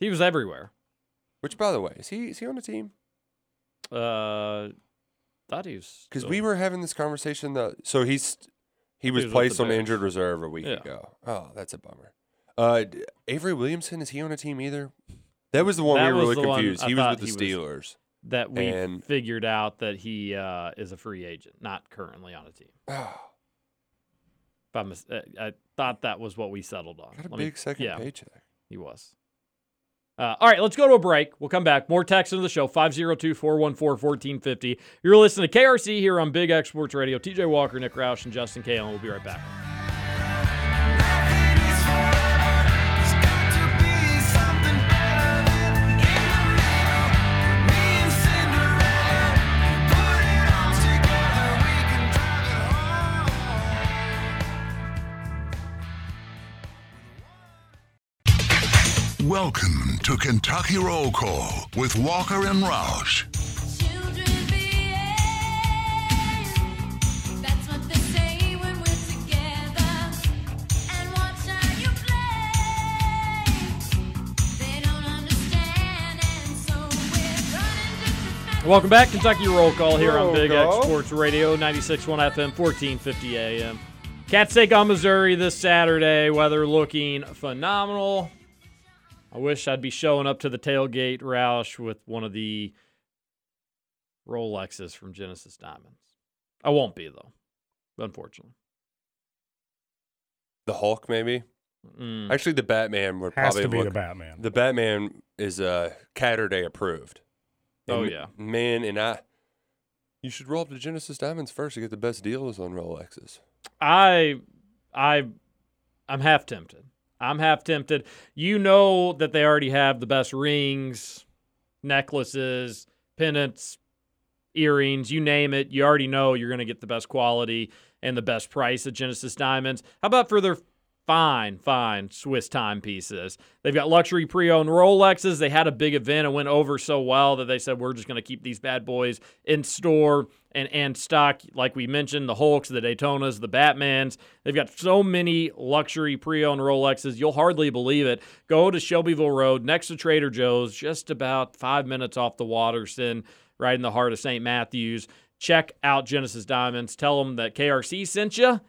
He was everywhere. Which, by the way, is he is he on the team? Uh, thought he was Because we were having this conversation. The so he's he was was placed on Bears. injured reserve a week Yeah. ago. Oh, that's a bummer. Uh, Avery Williamson is he on a team either? That was the one That we were really confused. He was with the he Steelers. that we and- figured out that he uh, is a free agent, not currently on a team. Oh, mis- uh, I thought that was what we settled on. got a Let me- big second yeah, paycheck. He was. Uh, all right, let's go to a break. We'll come back. More text into the show 502 414 1450. You're listening to KRC here on Big X Sports Radio. TJ Walker, Nick Roush, and Justin Kalen. We'll be right back. Welcome to Kentucky Roll Call with Walker and Roush. Children behave. That's what they say when we're together. And watch how you play. They don't understand, and so we're running just as fast. Welcome back. Kentucky Roll Call here on Roll Big X. Sports Radio, 96.1 FM, 1450 AM. Cats take on Missouri this Saturday. Weather looking phenomenal. I wish I'd be showing up to the tailgate Roush with one of the Rolexes from Genesis Diamonds. I won't be, though, unfortunately. The Hulk, maybe. Mm. Actually, the Batman would Has probably to be look. the Batman. The Batman is uh, Catterday approved. Oh, yeah. man, and I. You should roll up to Genesis Diamonds first to get the best deals on Rolexes. I, I, I'm half tempted. I'm half tempted. You know that they already have the best rings necklaces, pendants, earrings, you name it. You already know you're going to get the best quality and the best price at Genesis Diamonds. How about for their fine, fine Swiss timepieces? They've got luxury pre owned Rolexes. They had a big event and went over so well that they said, we're just going to keep these bad boys in store and, and stock. Like we mentioned, the Hulks, the Daytonas, the Batmans. They've got so many luxury pre owned Rolexes. You'll hardly believe it. Go to Shelbyville Road next to Trader Joe's, just about five minutes off the Watterson right in the heart of St. Matthews. Check out Genesis Diamonds. Tell them that KRC sent you.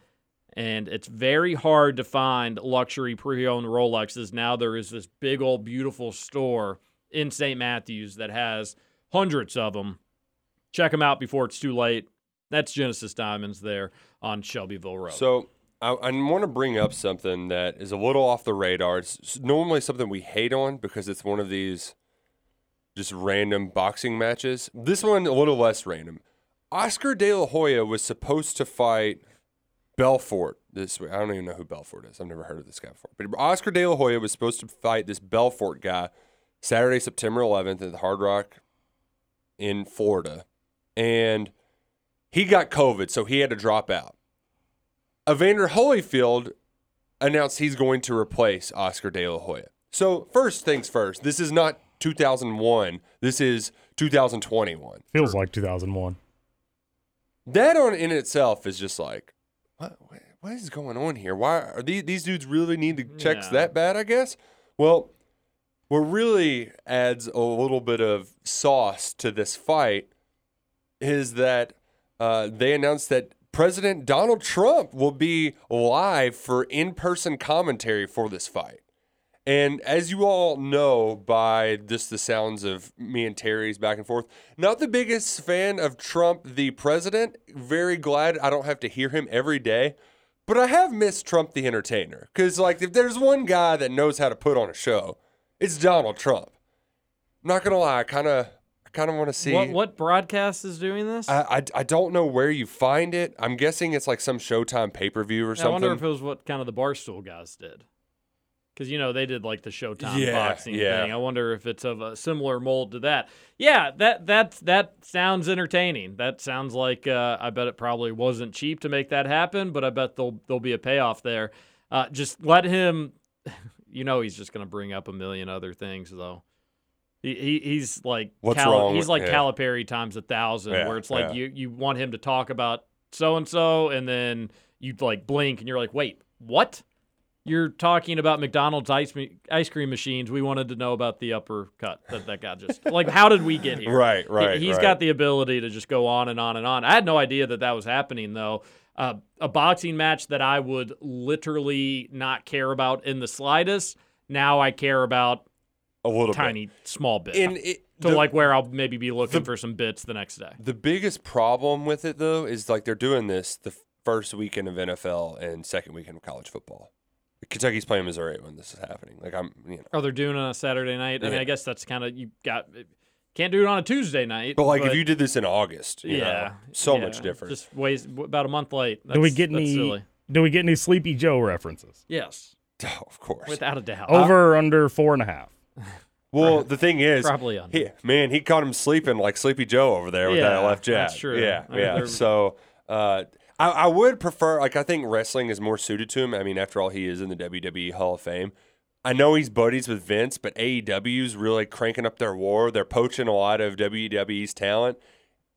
And it's very hard to find luxury pre owned Rolexes. Now there is this big old beautiful store in St. Matthews that has hundreds of them. Check them out before it's too late. That's Genesis Diamonds there on Shelbyville Road. So I, I want to bring up something that is a little off the radar. It's normally something we hate on because it's one of these just random boxing matches. This one a little less random. Oscar De La Hoya was supposed to fight Belfort this week. I don't even know who Belfort is. I've never heard of this guy before. But Oscar De La Hoya was supposed to fight this Belfort guy Saturday, September 11th at the Hard Rock in Florida. And he got COVID, so he had to drop out. Evander Holyfield announced he's going to replace Oscar De La Hoya. So, first things first, this is not 2001. This is 2021. Feels like 2001. That on in itself is just like, what, what- is going on here? Why are these, these dudes really need the checks Yeah. that bad, I guess? Well, what really adds a little bit of sauce to this fight is that uh, they announced that President Donald Trump will be live for in person commentary for this fight. And as you all know by just the sounds of me and Terry's back and forth, not the biggest fan of Trump, the president. Very glad I don't have to hear him every day. But I have missed Trump, the entertainer. Because, like, if there's one guy that knows how to put on a show, it's Donald Trump. I'm not going to lie, I kind of. I kind of want to see. what, what broadcast is doing this? I, I, I don't know where you find it. I'm guessing it's like some Showtime pay per view or I something. I wonder if it was what kind of the Barstool guys did. Because, you know, they did like the Showtime Yeah, boxing yeah. thing. I wonder if it's of a similar mold to that. Yeah, that that that sounds entertaining. That sounds like uh, I bet it probably wasn't cheap to make that happen, but I bet there'll there'll be a payoff there. Uh, just let him. [LAUGHS] You know, he's just going to bring up a million other things though. He, he he's like What's wrong he's like yeah. Calipari times a thousand, Yeah, where it's like you you want him to talk about so and so, and then you like blink and you're like, wait, what? You're talking about McDonald's ice me- ice cream machines. We wanted to know about the uppercut that that guy just like. How did we get here? [LAUGHS] Right, He- right, He's right. got the ability to just go on and on and on. I had no idea that that was happening though. Uh, a boxing match that I would literally not care about in the slightest. Now I care about a little tiny small bit. bit. And it, to the- like where I'll maybe be looking the- for some bits the next day. The biggest problem with it though is like they're doing this the first weekend of NFL and second weekend of college football. Kentucky's playing Missouri when this is happening. Like I'm, you know. Oh, they're doing it on a Saturday night. I mean, I guess that's kind of you got can't do it on a Tuesday night. But like if you did this in August, you know, yeah, so yeah, much different. Just ways about a month late. That's, do we get that's any? silly. Do we get any Sleepy Joe references? Yes, [LAUGHS] oh, of course. without a doubt. Over or under four and a half. [LAUGHS] well, the thing is, Probably under. he, man, he caught him sleeping like Sleepy Joe over there with that left jab. that's true. Yeah, I mean, yeah. So uh, I, I would prefer, like, I think wrestling is more suited to him. I mean, after all, he is in the WWE Hall of Fame. I know he's buddies with Vince, but AEW's really cranking up their war. They're poaching a lot of WWE's talent.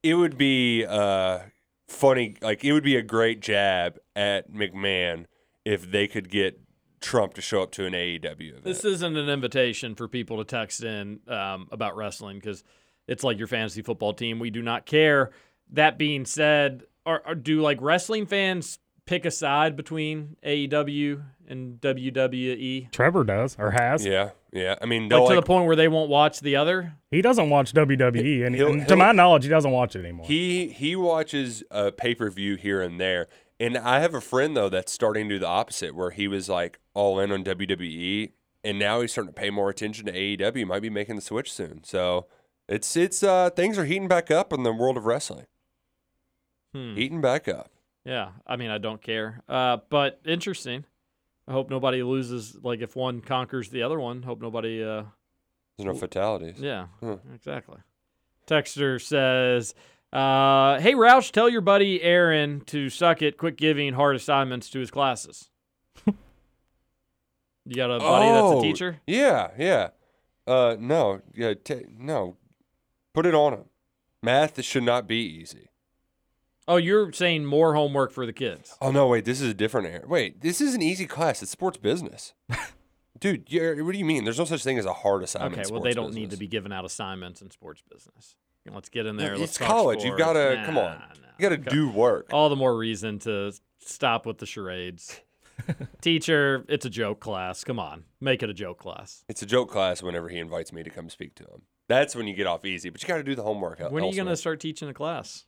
It would be uh, funny, like it would be a great jab at McMahon if they could get Trump to show up to an AEW event. This isn't an invitation for people to text in um, about wrestling because it's like your fantasy football team. We do not care. That being said, are, are, do like wrestling fans pick a side between AEW and WWE? Trevor does or has. yeah, yeah. I mean, Like they'll to like, the point where they won't watch the other? He doesn't watch WWE, and, He'll- and to he'll- my knowledge, he doesn't watch it anymore. He he watches a pay per view here and there, and I have a friend though that's starting to do the opposite, where he was like all in on WWE, and now he's starting to pay more attention to AEW. Might be making the switch soon. So it's it's uh things are heating back up in the world of wrestling. Hmm. Heating back up. Yeah, I mean, I don't care. Uh, but interesting. I hope nobody loses. Like, if one conquers the other one, hope nobody uh, There's no fatalities. Yeah, Huh. exactly. Texter says, uh, "Hey Roush, tell your buddy Aaron to suck it. Quit giving hard assignments to his classes." you got a buddy that's Oh, a teacher? Yeah, yeah. Uh, no, yeah, ta no. Put it on him. Math should not be easy. Oh, you're saying more homework for the kids? Oh no, wait, this is a different area. Wait, this is an easy class. It's sports business. [LAUGHS] Dude, you're, what do you mean? There's no such thing as a hard assignment. Okay, well they don't need to be giving out assignments in sports business. Let's get in there. Let's it's college. You've got to come on. Nah, nah. You got to do work. All the more reason to stop with the charades. [LAUGHS] Teacher, it's a joke class. Come on, make it a joke class. It's a joke class whenever he invites me to come speak to him. That's when you get off easy, but you got to do the homework. When are you going to start teaching a class?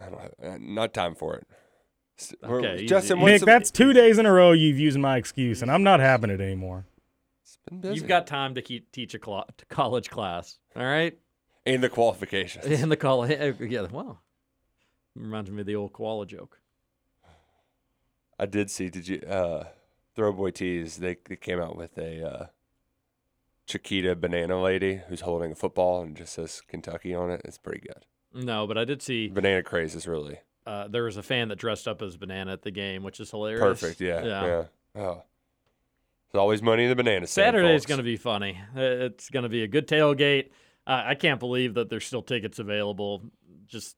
I don't have, uh, not time for it. We're- Okay, Justin, easy. Nick, the- that's two days in a row you've used my excuse, and I'm not having it anymore. It's been busy. You've got time to keep, teach a cl- college class. All right, and the qualifications. [LAUGHS] in the college. Yeah, well, reminds me of the old koala joke. I did see. Did you? Uh, Throwboy Tees. They, they came out with a uh, Chiquita banana lady who's holding a football and just says Kentucky on it. It's pretty good. No, but I did see Banana craze is really uh, there was a fan that dressed up as banana at the game, which is hilarious. perfect. Yeah, yeah. yeah. Oh, there's always money in the banana. Saturday's going to be funny. Uh, It's going to be a good tailgate. Uh, I can't believe that there's still tickets available. Just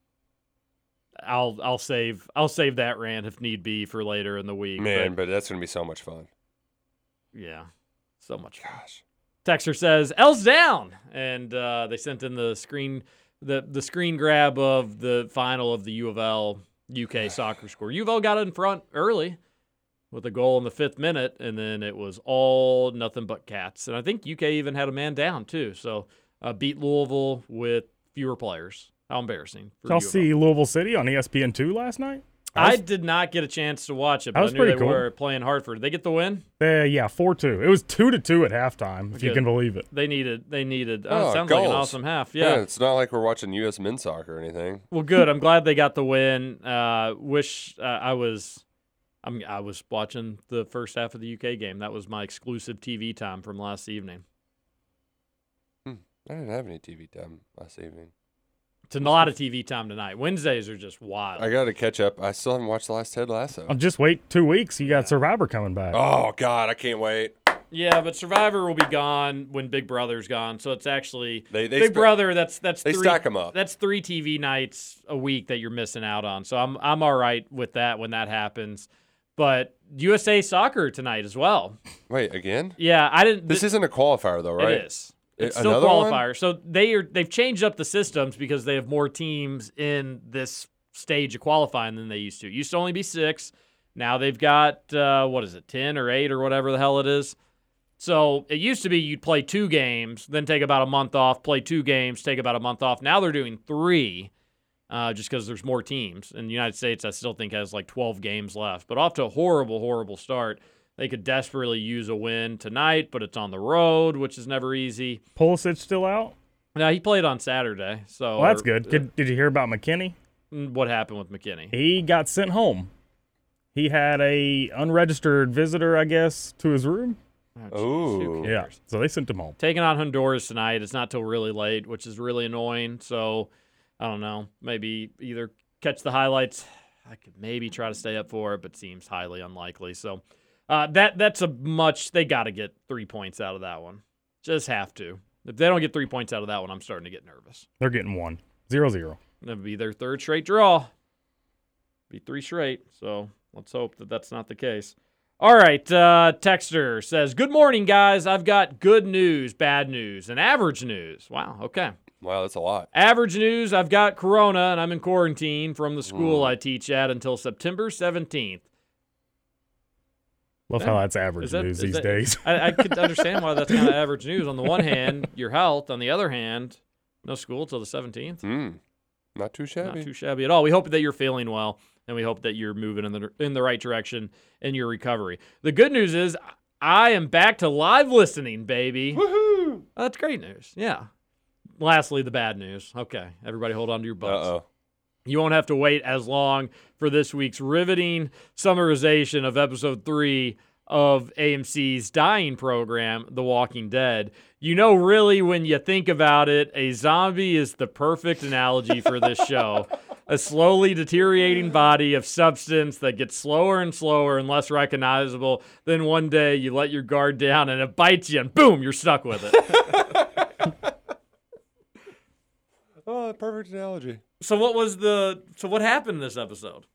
I'll I'll save I'll save that rant if need be for later in the week. man, but but that's gonna be so much fun. yeah, so much fun. Gosh, Texter says L's down, and uh, they sent in the screen the the screen grab of the final of the U of L UK [SIGHS] soccer score. U of L got in front early with a goal in the fifth minute, and then it was all nothing but cats. And I think UK even had a man down too. So uh, beat Louisville with fewer players. How embarrassing! for Y'all U of L. see Louisville City on ESPN two last night? I did not get a chance to watch it, but I was knew they pretty cool. were playing Hartford. Did they get the win? Uh, yeah, four two. It was two to two at halftime, if you can believe it. They needed. They needed. Oh, Oh, sounds like an goals. awesome half. yeah. yeah. it's not like we're watching U.S. men's soccer or anything. Well, good. I'm glad they got the win. Uh, wish uh, I was. I'm, I was watching the first half of the UK game. That was my exclusive TV time from last evening. I didn't have any TV time last evening. It's a lot of TV time tonight. Wednesdays are just wild. I got to catch up. I still haven't watched the last Ted Lasso. I'll just wait two weeks. You got Survivor coming back. Oh God, I can't wait. yeah, but Survivor will be gone when Big Brother's gone. So it's actually They- they Big sp- Brother. That's that's they three, stack 'em up. That's three TV nights a week that you're missing out on. So I'm I'm all right with that when that happens. But USA Soccer tonight as well. Wait again? Yeah, I didn't. This th- isn't a qualifier though, right? It is. It's still another one? qualifier. So they are they've changed up the systems because they have more teams in this stage of qualifying than they used to. It used to only be six. Now they've got uh, what is it, ten or eight or whatever the hell it is. So it used to be you'd play two games, then take about a month off, play two games, take about a month off. Now they're doing three, uh, just because there's more teams. In the United States, I still think has like 12 games left, but off to a horrible, horrible start. They could desperately use a win tonight, but it's on the road, which is never easy. Pulisic still out? No, he played on Saturday, so Well, that's or- good. Did, did you hear about McKennie? uh, what happened with McKennie? He got sent home. He had a unregistered visitor, I guess, to his room. Oh, jeez, Ooh. Yeah, so they sent him home. Taking on Honduras tonight. It's not till really late, which is really annoying. So I don't know. Maybe either catch the highlights. I could maybe try to stay up for it, but seems highly unlikely. So uh, that that's a much. They got to get three points out of that one. Just have to. If they don't get three points out of that one, I'm starting to get nervous. They're getting one. Zero zero. That'd be their third straight draw. Be three straight. So let's hope that that's not the case. All right. Uh, Texter says, Good morning, guys. I've got good news, bad news, and average news. Wow. Okay. Wow, that's a lot. Average news I've got Corona and I'm in quarantine from the school I teach at until September 17th. Love how that's average that- news these that- days. I, I could [LAUGHS] understand why that's kind of average news. On the one hand, your health. On the other hand, no school till the 17th. Hmm. Not too shabby. Not too shabby at all. We hope that you're feeling well, and we hope that you're moving in the in the right direction in your recovery. The good news is I am back to live listening, baby. Woohoo! That's great news. Yeah. Lastly, the bad news. Okay, everybody, hold on to your Uh butts. oh. You won't have to wait as long for this week's riveting summarization of episode three of AMC's dying program, The Walking Dead. You know, really, when you think about it, a zombie is the perfect analogy for this [LAUGHS] show. A slowly deteriorating body of substance that gets slower and slower and less recognizable. Then one day you let your guard down and it bites you, and boom, you're stuck with it. [LAUGHS] Oh, perfect analogy. So what was the so what happened in this episode?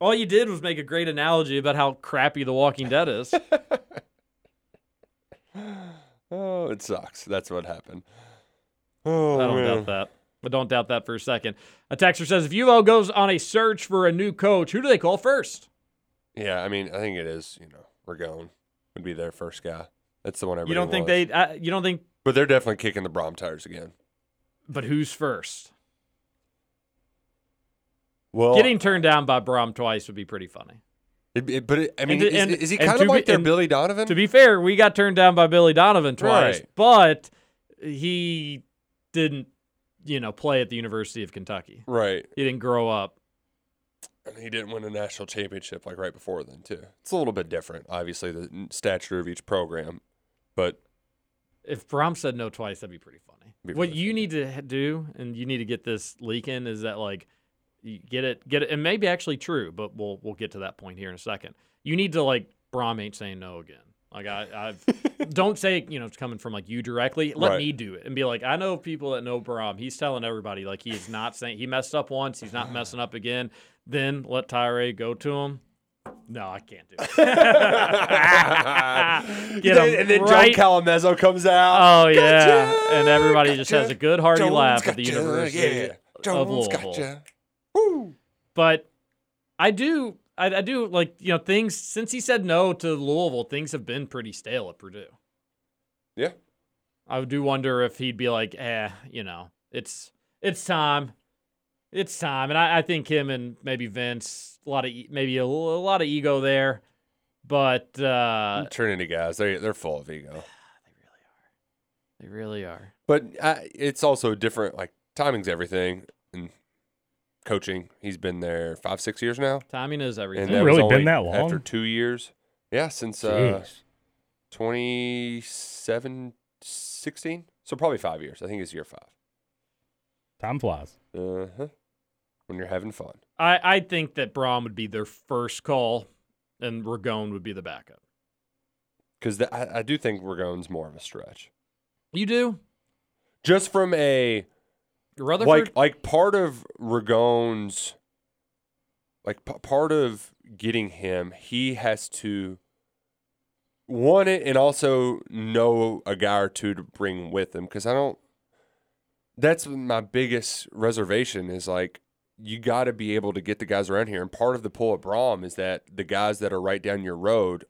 All you did was make a great analogy about how crappy The Walking Dead is. [LAUGHS] Oh, it sucks. That's what happened. Oh, I don't man. doubt that. But don't doubt that for a second. A texter says if UO goes on a search for a new coach, who do they call first? Yeah, I mean, I think it is. You know, Ragone would be their first guy. That's the one everybody You don't think wants. they? Uh, you don't think? But they're definitely kicking the Brohm tires again. But who's first? Well, Getting turned down by Brohm twice would be pretty funny. it, it- but it, I mean, to- is, and- is he kind of be- like their Billy Donovan? To be fair, we got turned down by Billy Donovan twice, Right. but he didn't, you know, play at the University of Kentucky. right. He didn't grow up. And he didn't win a national championship like right before then too. It's a little bit different, obviously, the stature of each program. But If Brohm said no twice, that'd be pretty funny. Be what really you need to do, and you need to get this leaking, is that like you get it, get it, and maybe actually true, but we'll we'll get to that point here in a second. You need to like Brohm ain't saying no again. Like I, I've [LAUGHS] don't say you know it's coming from like you directly. Let Right. me do it and be like I know people that know Brohm. He's telling everybody like he is not saying he messed up once. He's not messing up again. Then let Tyra go to him. No, I can't do it. [LAUGHS] Get him and then right. Joe Calamezzo comes out. Oh yeah, Gotcha, and everybody just has a good hearty Jones laugh at the University yeah. of Jones Louisville. gotcha. Woo. But I do, I, I do like you know things since he said no to Louisville, things have been pretty stale at Purdue. Yeah. I do wonder if he'd be like, eh, you know, it's it's time, it's time, and I, I think him and maybe Vince, a lot of maybe a lot of ego there, but uh, Trinity guys, they they're full of ego. [SIGHS] they really are. They really are. But uh, it's also different. Like timing's everything, and coaching. He's been there five, six years now, Timing is everything. and it really been that long? After two years, yeah, since uh, Jeez. 27, 16. So probably five years. I think it's year five. Time flies. Uh huh. When you're having fun. I, I think that Brohm would be their first call, and Ragone would be the backup. Because I, I do think Ragone's more of a stretch. You do, Just from a Rutherford. like like part of Ragone's like p- part of getting him, he has to want it and also know a guy or two to bring with him. Because I don't. That's my biggest reservation is like you got to be able to get the guys around here, and part of the pull of Brohm is that the guys that are right down your road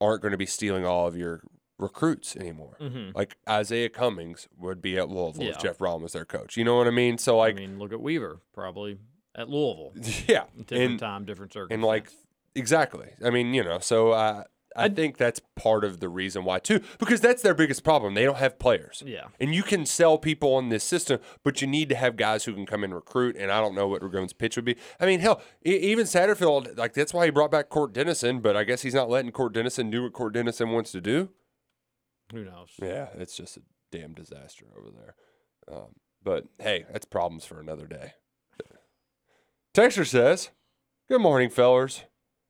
aren't going to be stealing all of your recruits anymore. Mhm. Like Isaiah Cummings would be at Louisville if Jeff Brohm was their coach. You know what I mean? So like, I mean, look at Weaver, probably at Louisville. [LAUGHS] yeah, Different and, time, different circumstance. and like exactly. I mean, you know, so uh, I think that's part of the reason why too, because that's their biggest problem. They don't have players. yeah, And you can sell people on this system, but you need to have guys who can come and recruit. And I don't know what Ragone's pitch would be. I mean, hell, even Satterfield, like that's why he brought back Cort Dennison, but I guess he's not letting Cort Dennison do what Cort Dennison wants to do. who knows? Yeah, it's just a damn disaster over there. Um, but hey, that's problems for another day. Texture says, Good morning, fellers.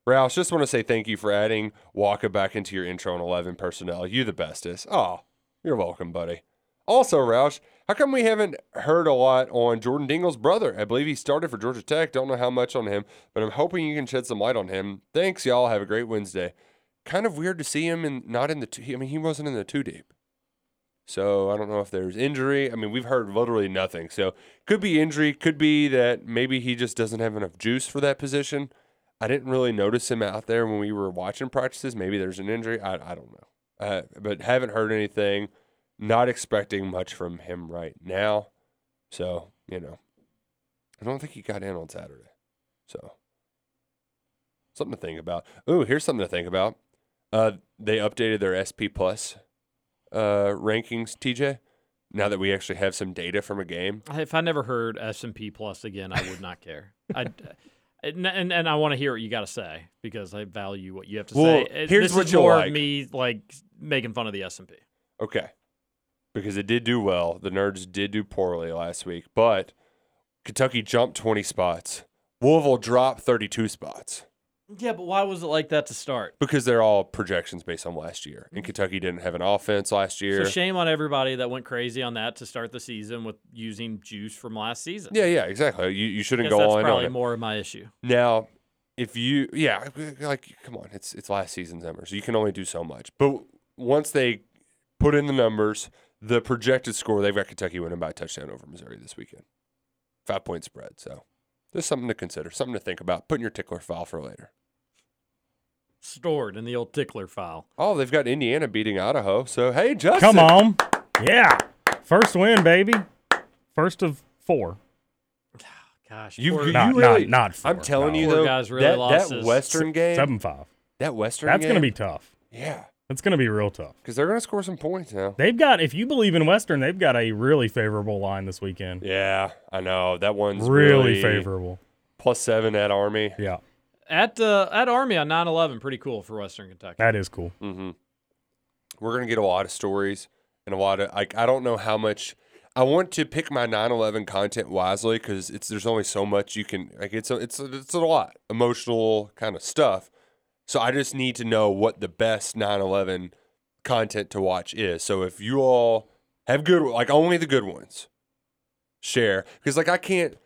Roush, just want to say thank you for adding Waka back into your intro and 11 personnel. You the bestest. Oh, you're welcome, buddy. Also, Roush, how come we haven't heard a lot on Jordan Dingle's brother? I believe he started for Georgia Tech. Don't know how much on him, but I'm hoping you can shed some light on him. Thanks, y'all. Have a great Wednesday. Kind of weird to see him and not in the two. I mean, he wasn't in the two deep. So I don't know if there's injury. I mean, we've heard literally nothing. So could be injury, could be that maybe he just doesn't have enough juice for that position. I didn't really notice him out there when we were watching practices. Maybe there's an injury. I, I don't know. Uh, but haven't heard anything. Not expecting much from him right now. So, you know, I don't think he got in on Saturday. So, something to think about. Ooh, here's something to think about. Uh, they updated their SP Plus uh, rankings, TJ. Now that we actually have some data from a game, If I never heard S and P Plus again, I would not care. I, [LAUGHS] And, and, and I want to hear what you got to say because I value what you have to Well, say. Uh, here's this what is more like. me like making fun of the S and P. Okay. Because it did do well. The Nerds did do poorly last week, but Kentucky jumped 20 spots. Louisville dropped 32 spots Yeah, but why was it like that to start? because they're all projections based on last year. And mm-hmm. Kentucky didn't have an offense last year. So shame on everybody that went crazy on that to start the season with using juice from last season. yeah, yeah, exactly. You, you shouldn't go that's on probably it. more of my issue. Now, if you, yeah, like, come on, it's it's last season's numbers. you can only do so much. But once they put in the numbers, the projected score, they've got Kentucky winning by a touchdown over Missouri this weekend, five point spread. So there's something to consider, something to think about. Put in your tickler file for later. Stored in the old tickler file. Oh, they've got Indiana beating Idaho. So hey, Justin, Come on. Yeah. First win, baby. First of four. [SIGHS] Gosh, You, poor- you Not- really, not- not I'm telling no. you though, guy's really that, lost that Western game, Seven five. that Western game. That's game, gonna be tough. yeah, That's gonna be real tough. because they're gonna score some points now. They've got, if you believe in Western, they've got a really favorable line this weekend. Yeah, I know that one's really really favorable. plus seven at Army. Yeah, at uh, at Army on 9/11. Pretty cool for Western Kentucky. that is cool. Mm-hmm. We're gonna get a lot of stories and a lot of like I don't know how much. I want to pick my 9/11 content wisely because it's there's only so much you can like it's a, it's a, it's a lot emotional kind of stuff. So I just need to know what the best 9/11 content to watch is. So if you all have good like only the good ones, share because like I can't.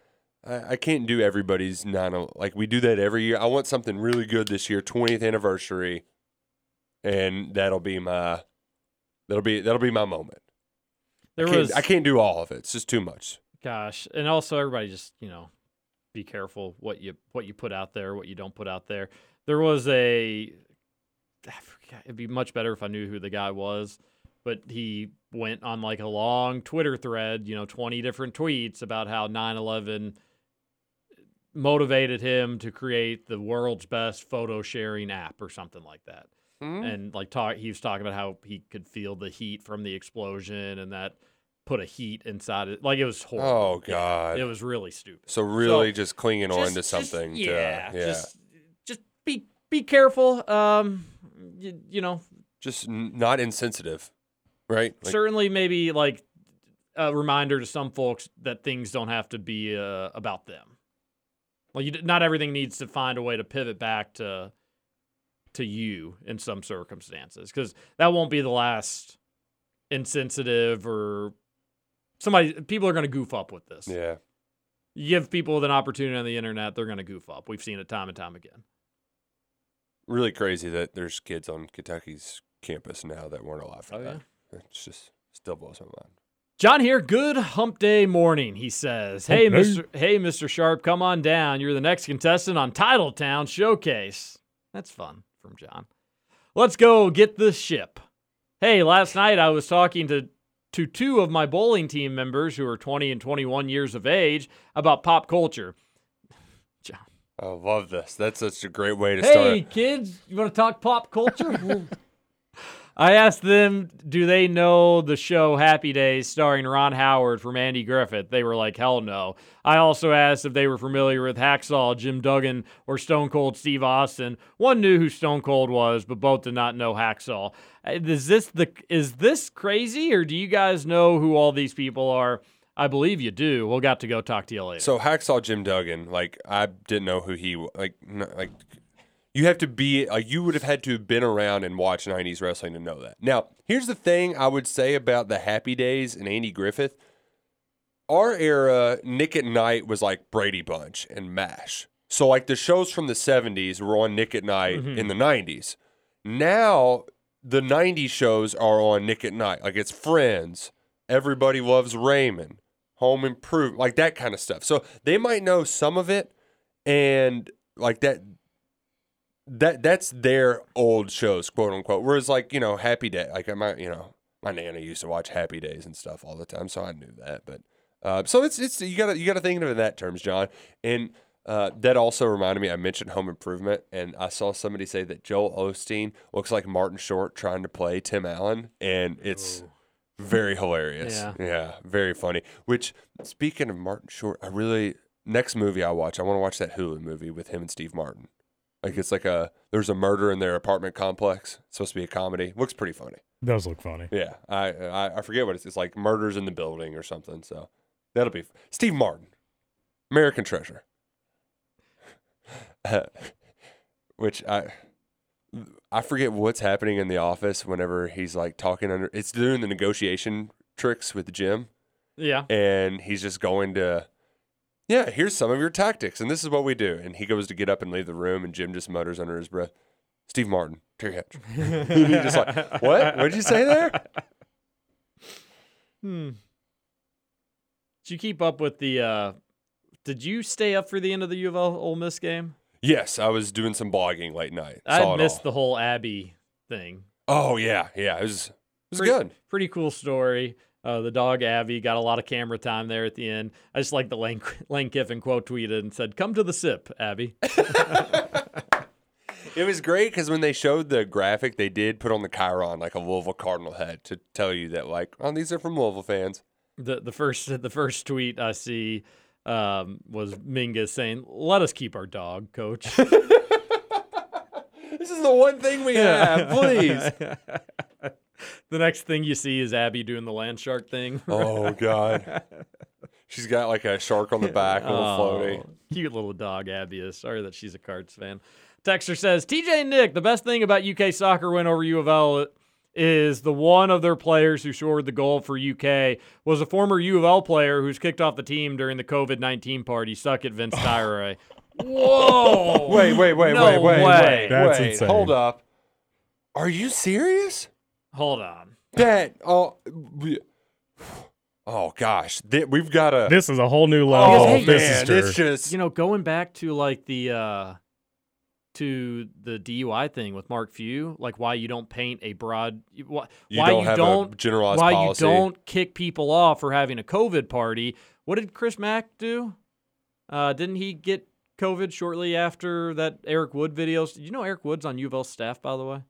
I I can't do everybody's nine. Like we do that every year. I want something really good this year, 20th anniversary, and that'll be my that'll be that'll be my moment. There I was I can't do all of it. It's just too much. gosh, and also everybody just you know be careful what you what you put out there, what you don't put out there. There was a forget, it'd be much better if I knew who the guy was, but he went on like a long Twitter thread, you know, 20 different tweets about how 9/11 motivated him to create the world's best photo sharing app or something like that. Hmm? And like talk he was talking about how he could feel the heat from the explosion and that put a heat inside it. Like it was horrible. Oh Yeah, God. it was really stupid. so really, So, just clinging on Just- to just- something. yeah, to, yeah. Just just be be careful. Um you, you know, just not insensitive, right? Like, certainly maybe like a reminder to some folks that things don't have to be uh, about them. Like you, d- not everything needs to find a way to pivot back to to you in some circumstances because that won't be the last insensitive or somebody people are going to goof up with this. yeah. You give people an opportunity on the internet, they're going to goof up. We've seen it time and time again. Really crazy that there's kids on Kentucky's campus now that weren't alive for Oh, that. It's just still blows my mind. John here, good hump day morning, he says. Hey, Hump. Mr. Hey, Mr. Sharp, come on down. You're the next contestant on Titletown Showcase. That's fun from John. Let's go get the ship. Hey, last night I was talking to to two of my bowling team members who are 20 and 21 years of age about pop culture. I love this. That's such a great way to Hey, start. Hey, kids, you want to talk pop culture? [LAUGHS] I asked them, do they know the show Happy Days starring Ron Howard from Andy Griffith? They were like, hell no. I also asked if they were familiar with Hacksaw, Jim Duggan, or Stone Cold Steve Austin. One knew who Stone Cold was, but both did not know Hacksaw. Uh, Is this the is this crazy, or do you guys know who all these people are? I believe you do. We'll got to go talk to you later. So Hacksaw Jim Duggan, like I didn't know who he like like you have to be like you would have had to have been around and watch 90s wrestling to know that. Now, here's the thing I would say about the Happy Days and Andy Griffith. Our era, Nick at Nite was like Brady Bunch and MASH. So like the shows from the 70s were on Nick at Nite mm-hmm. in the 90s. Now the 90s shows are on Nick at Nite. Like it's Friends, Everybody Loves Raymond, Home Improvement, like that kind of stuff. So they might know some of it, and like that. That that's their old shows, quote unquote. Whereas like you know, Happy Day, like my you know, my nana used to watch Happy Days and stuff all the time, so I knew that. But uh, so it's it's you gotta you gotta think of it in that terms, John. And uh, that also reminded me. I mentioned Home Improvement, and I saw somebody say that Joel Osteen looks like Martin Short trying to play Tim Allen, and it's very hilarious. Yeah. yeah, very funny. Which speaking of Martin Short, I really next movie I watch, I want to watch that Hulu movie with him and Steve Martin. Like it's like a there's a murder in their apartment complex. It's supposed to be a comedy. Looks pretty funny. Does look funny. Yeah, I I, I forget what it's. It's like murders in the building or something. So that'll be Steve Martin, American Treasure. [LAUGHS] which I I forget what's happening in the office whenever he's like talking under. It's doing the negotiation tricks with Jim, Yeah. and he's just going to. Yeah, here's some of your tactics, and this is what we do. And he goes to get up and leave the room, and Jim just mutters under his breath, "Steve Martin, Terry Hatch." [LAUGHS] [LAUGHS] He's just like, "What? What'd you say there?" Hmm. Did you keep up with the? uh Did you stay up for the end of the U of L Ole Miss game? Yes, I was doing some blogging late night. I missed the whole Abby thing. Oh yeah, yeah. It was it was pretty, good. Pretty cool story. Uh, the dog Abby got a lot of camera time there at the end. I just like the Lane, [LAUGHS] Lane Kiffin quote tweeted and said, "Come to the sip, Abby." [LAUGHS] [LAUGHS] It was great because when they showed the graphic, they did put on the Chiron like a Louisville Cardinal head to tell you that like, oh, these are from Louisville fans. the the first the first tweet I see um, was Mingus saying, "Let us keep our dog, coach." [LAUGHS] This is the one thing we have, [LAUGHS] please. the next thing you see is Abby doing the land shark thing. [LAUGHS] oh God, she's got like a shark on the back, a little floaty. Oh, Cute little dog, Abby is. Sorry that she's a Cards fan. Texter says, TJ and Nick, the best thing about UK soccer win over U of L is the one of their players who scored the goal for UK was a former U of L player who's kicked off the team during the COVID 19 party. Suck it, Vince [LAUGHS] Tyra. Whoa. Wait, wait, wait, No wait, wait, way. wait, That's wait. insane. Hold up. Are you serious? Hold on. That oh, we- oh gosh, Th- we've got a. This is a whole new level. Oh hey, if this man, is true. it's just You know, going back to like the uh to the DUI thing with Mark Few, like why you don't paint a broad why, You why don't you have don't generalized why policy. you don't kick people off for having a COVID party. What did Chris Mack do? Uh didn't he get COVID shortly after that Eric Wood video? Did you know Eric Wood's on U of L's staff, by the way?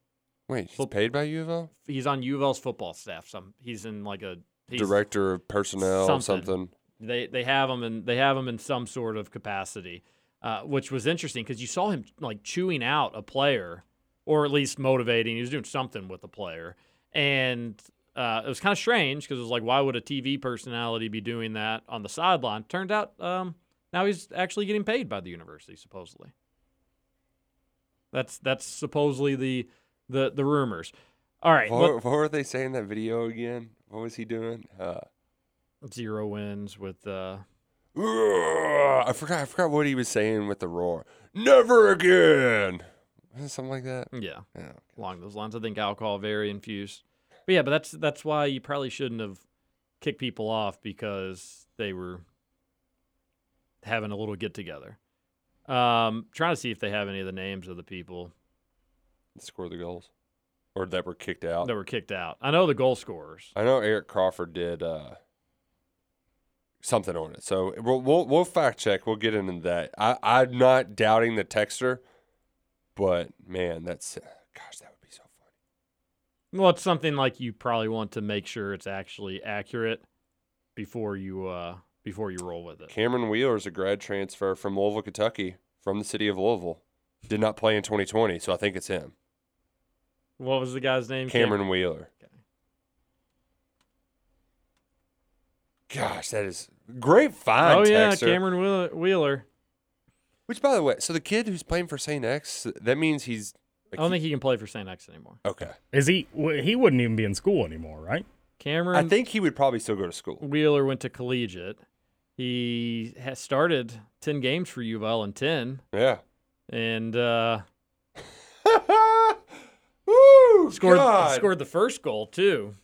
Wait, he's paid by U of L? He's on U of L's football staff. Some he's in like a he's, Director of personnel, something. something. They they have him and they have him in some sort of capacity, uh, which was interesting because you saw him like chewing out a player, or at least motivating. He was doing something with the player, and uh, it was kind of strange because it was like, why would a TV personality be doing that on the sideline? Turned out um, now he's actually getting paid by the university, supposedly. That's that's supposedly the the the rumors. All right, What, look- what were they saying in that video again? What was he doing? Uh, zero wins with. Uh, I forgot. I forgot what he was saying with the roar. Never again. Something like that? yeah, Yeah. along those lines. I think alcohol very infused. But yeah, but that's that's why you probably shouldn't have kicked people off because they were having a little get together. Um, trying to see if they have any of the names of the people Score the goals, or that were kicked out. that were kicked out. I know the goal scorers. I know Eric Crawford did uh, something on it. So we'll, we'll we'll fact check. We'll get into that. I I'm not doubting the texter, but man, that's gosh, that would be so funny. Well, it's something like you probably want to make sure it's actually accurate before you uh before you roll with it. Cameron Wheeler is a grad transfer from Louisville, Kentucky, from the city of Louisville. Did not play in 2020, so I think it's him. What was the guy's name? Cameron Wheeler. Gosh, that is great find. Oh yeah, Texter. Cameron Wheeler. Wheeler. Which, by the way, so the kid who's playing for St. X, that means he's. I don't think he can play for St. X anymore. Okay. Is he? w- He wouldn't even be in school anymore, right? Cameron I think he would probably still go to school. Wheeler went to collegiate. He has started 10 games for U of L in 10 Yeah. and uh, [LAUGHS] Woo! scored God. scored the first goal too.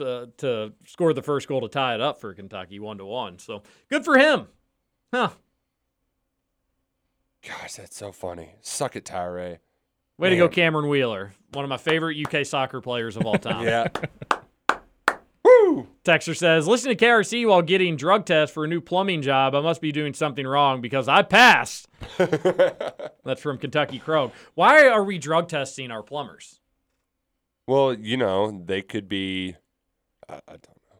To to score the first goal to tie it up for Kentucky 1 to 1. So, good for him. Huh. Gosh, that's so funny. Suck it, Tyra. Way to go Cameron Wheeler, one of my favorite UK soccer players of all [LAUGHS] time. Yeah. Woo! Texter says, listen to KSR while getting drug tests for a new plumbing job. I must be doing something wrong because I passed. [LAUGHS] That's from Kentucky Crow. Why are we drug testing our plumbers? Well, you know, they could be. I, I don't know.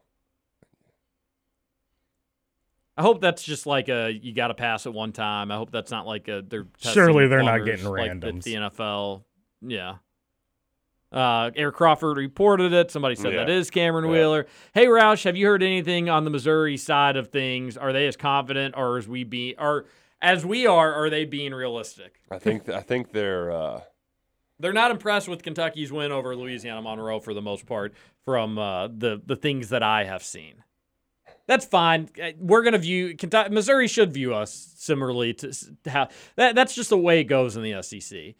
I hope that's just like a you got to pass it one time. I hope that's not like a they're Surely they're not plumbers getting like the- randoms. The, NFL, yeah. Uh, Eric Crawford reported it. Somebody said that Yeah. is Cameron Yeah. Wheeler. Hey Roush, have you heard anything on the Missouri side of things? Are they as confident, or as we be, or as we are, are they being realistic? I think I think they're uh, They're not impressed with Kentucky's win over Louisiana Monroe for the most part from uh, the the things that I have seen. That's fine. Uh, We're gonna view Kentucky, Missouri should view us similarly to to how that that's just the way it goes in the SEC.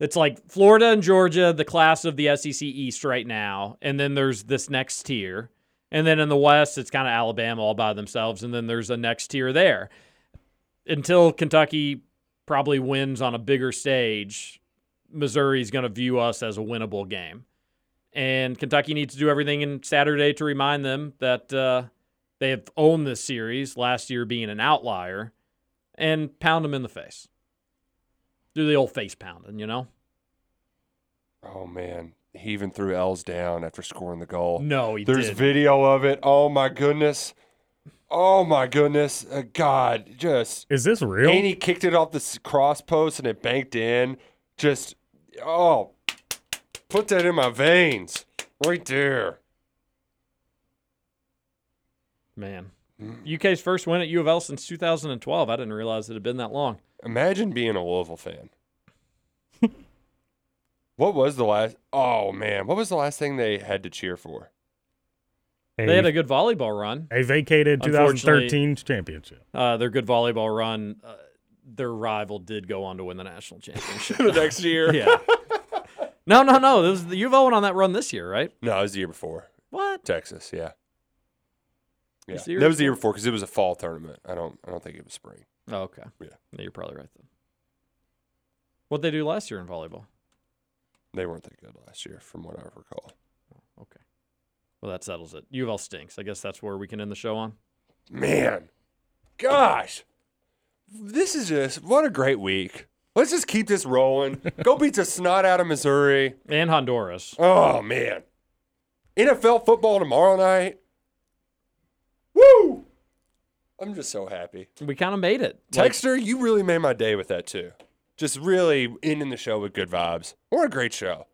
It's like Florida and Georgia, the class of the SEC East right now, and then there's this next tier, and then in the West it's kind of Alabama all by themselves, and then there's a next tier there. Until Kentucky probably wins on a bigger stage, Missouri's going to view us as a winnable game. And Kentucky needs to do everything in Saturday to remind them that uh, they have owned this series, last year being an outlier, and pound them in the face. Do the old face pounding, you know? oh man, he even threw L's down after scoring the goal. No, he There's did. video of it. Oh my goodness. Oh my goodness. Uh, God, just Is this real? and he kicked it off the s- cross post and it banked in. Just oh, put that in my veins right there. Man. UK's first win at U of L since 2012. I didn't realize it had been that long. Imagine being a Louisville fan. [LAUGHS] what was the last? Oh man, what was the last thing they had to cheer for? a, They had a good volleyball run. a vacated 2013 championship. Uh, their good volleyball run, uh, their rival did go on to win the national [LAUGHS] championship. the next year? yeah. No, no, no. This was the U of went on that run this year, right? No, it was the year before. What? Texas, yeah. Yeah, It's the year that was the year before? because it was a fall tournament. I don't, I don't think it was spring. Oh, okay. Yeah. you're probably right then. What'd they do last year in volleyball? They weren't that good last year, from what I recall. Oh, okay. Well, that settles it. U of L stinks. I guess that's where we can end the show on. Man, gosh, this is just what a great week. Let's just keep this rolling. [LAUGHS] Go beat the snot out of Missouri. And Honduras. Oh man, NFL football tomorrow night. Woo! I'm just so happy. We kind of made it. Like, Texter, you really made my day with that too. Just really ending the show with good vibes. What a great show.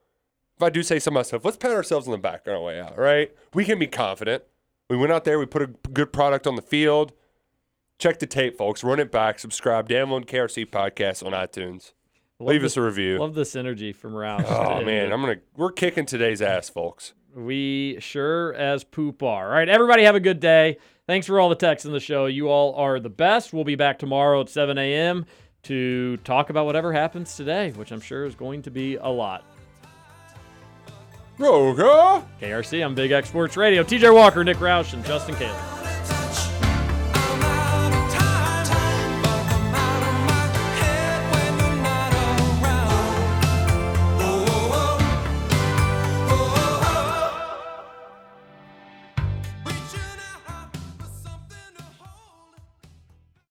If I do say so myself, let's pat ourselves on the back on our way out, right? We can be confident. We went out there, we put a good product on the field. Check the tape, folks. Run it back. Subscribe. Download KSR Podcast on iTunes. love Leave this- us a review. Love this energy from Roush. Oh man, I'm gonna we're kicking today's ass, folks. We sure as poop are. All right, everybody have a good day. Thanks for all the texts in the show. You all are the best. We'll be back tomorrow at 7 a.m. to talk about whatever happens today, which I'm sure is going to be a lot. Roga! KSR I'm Big X Sports Radio. TJ Walker, Nick Roush, and Justin Caleb.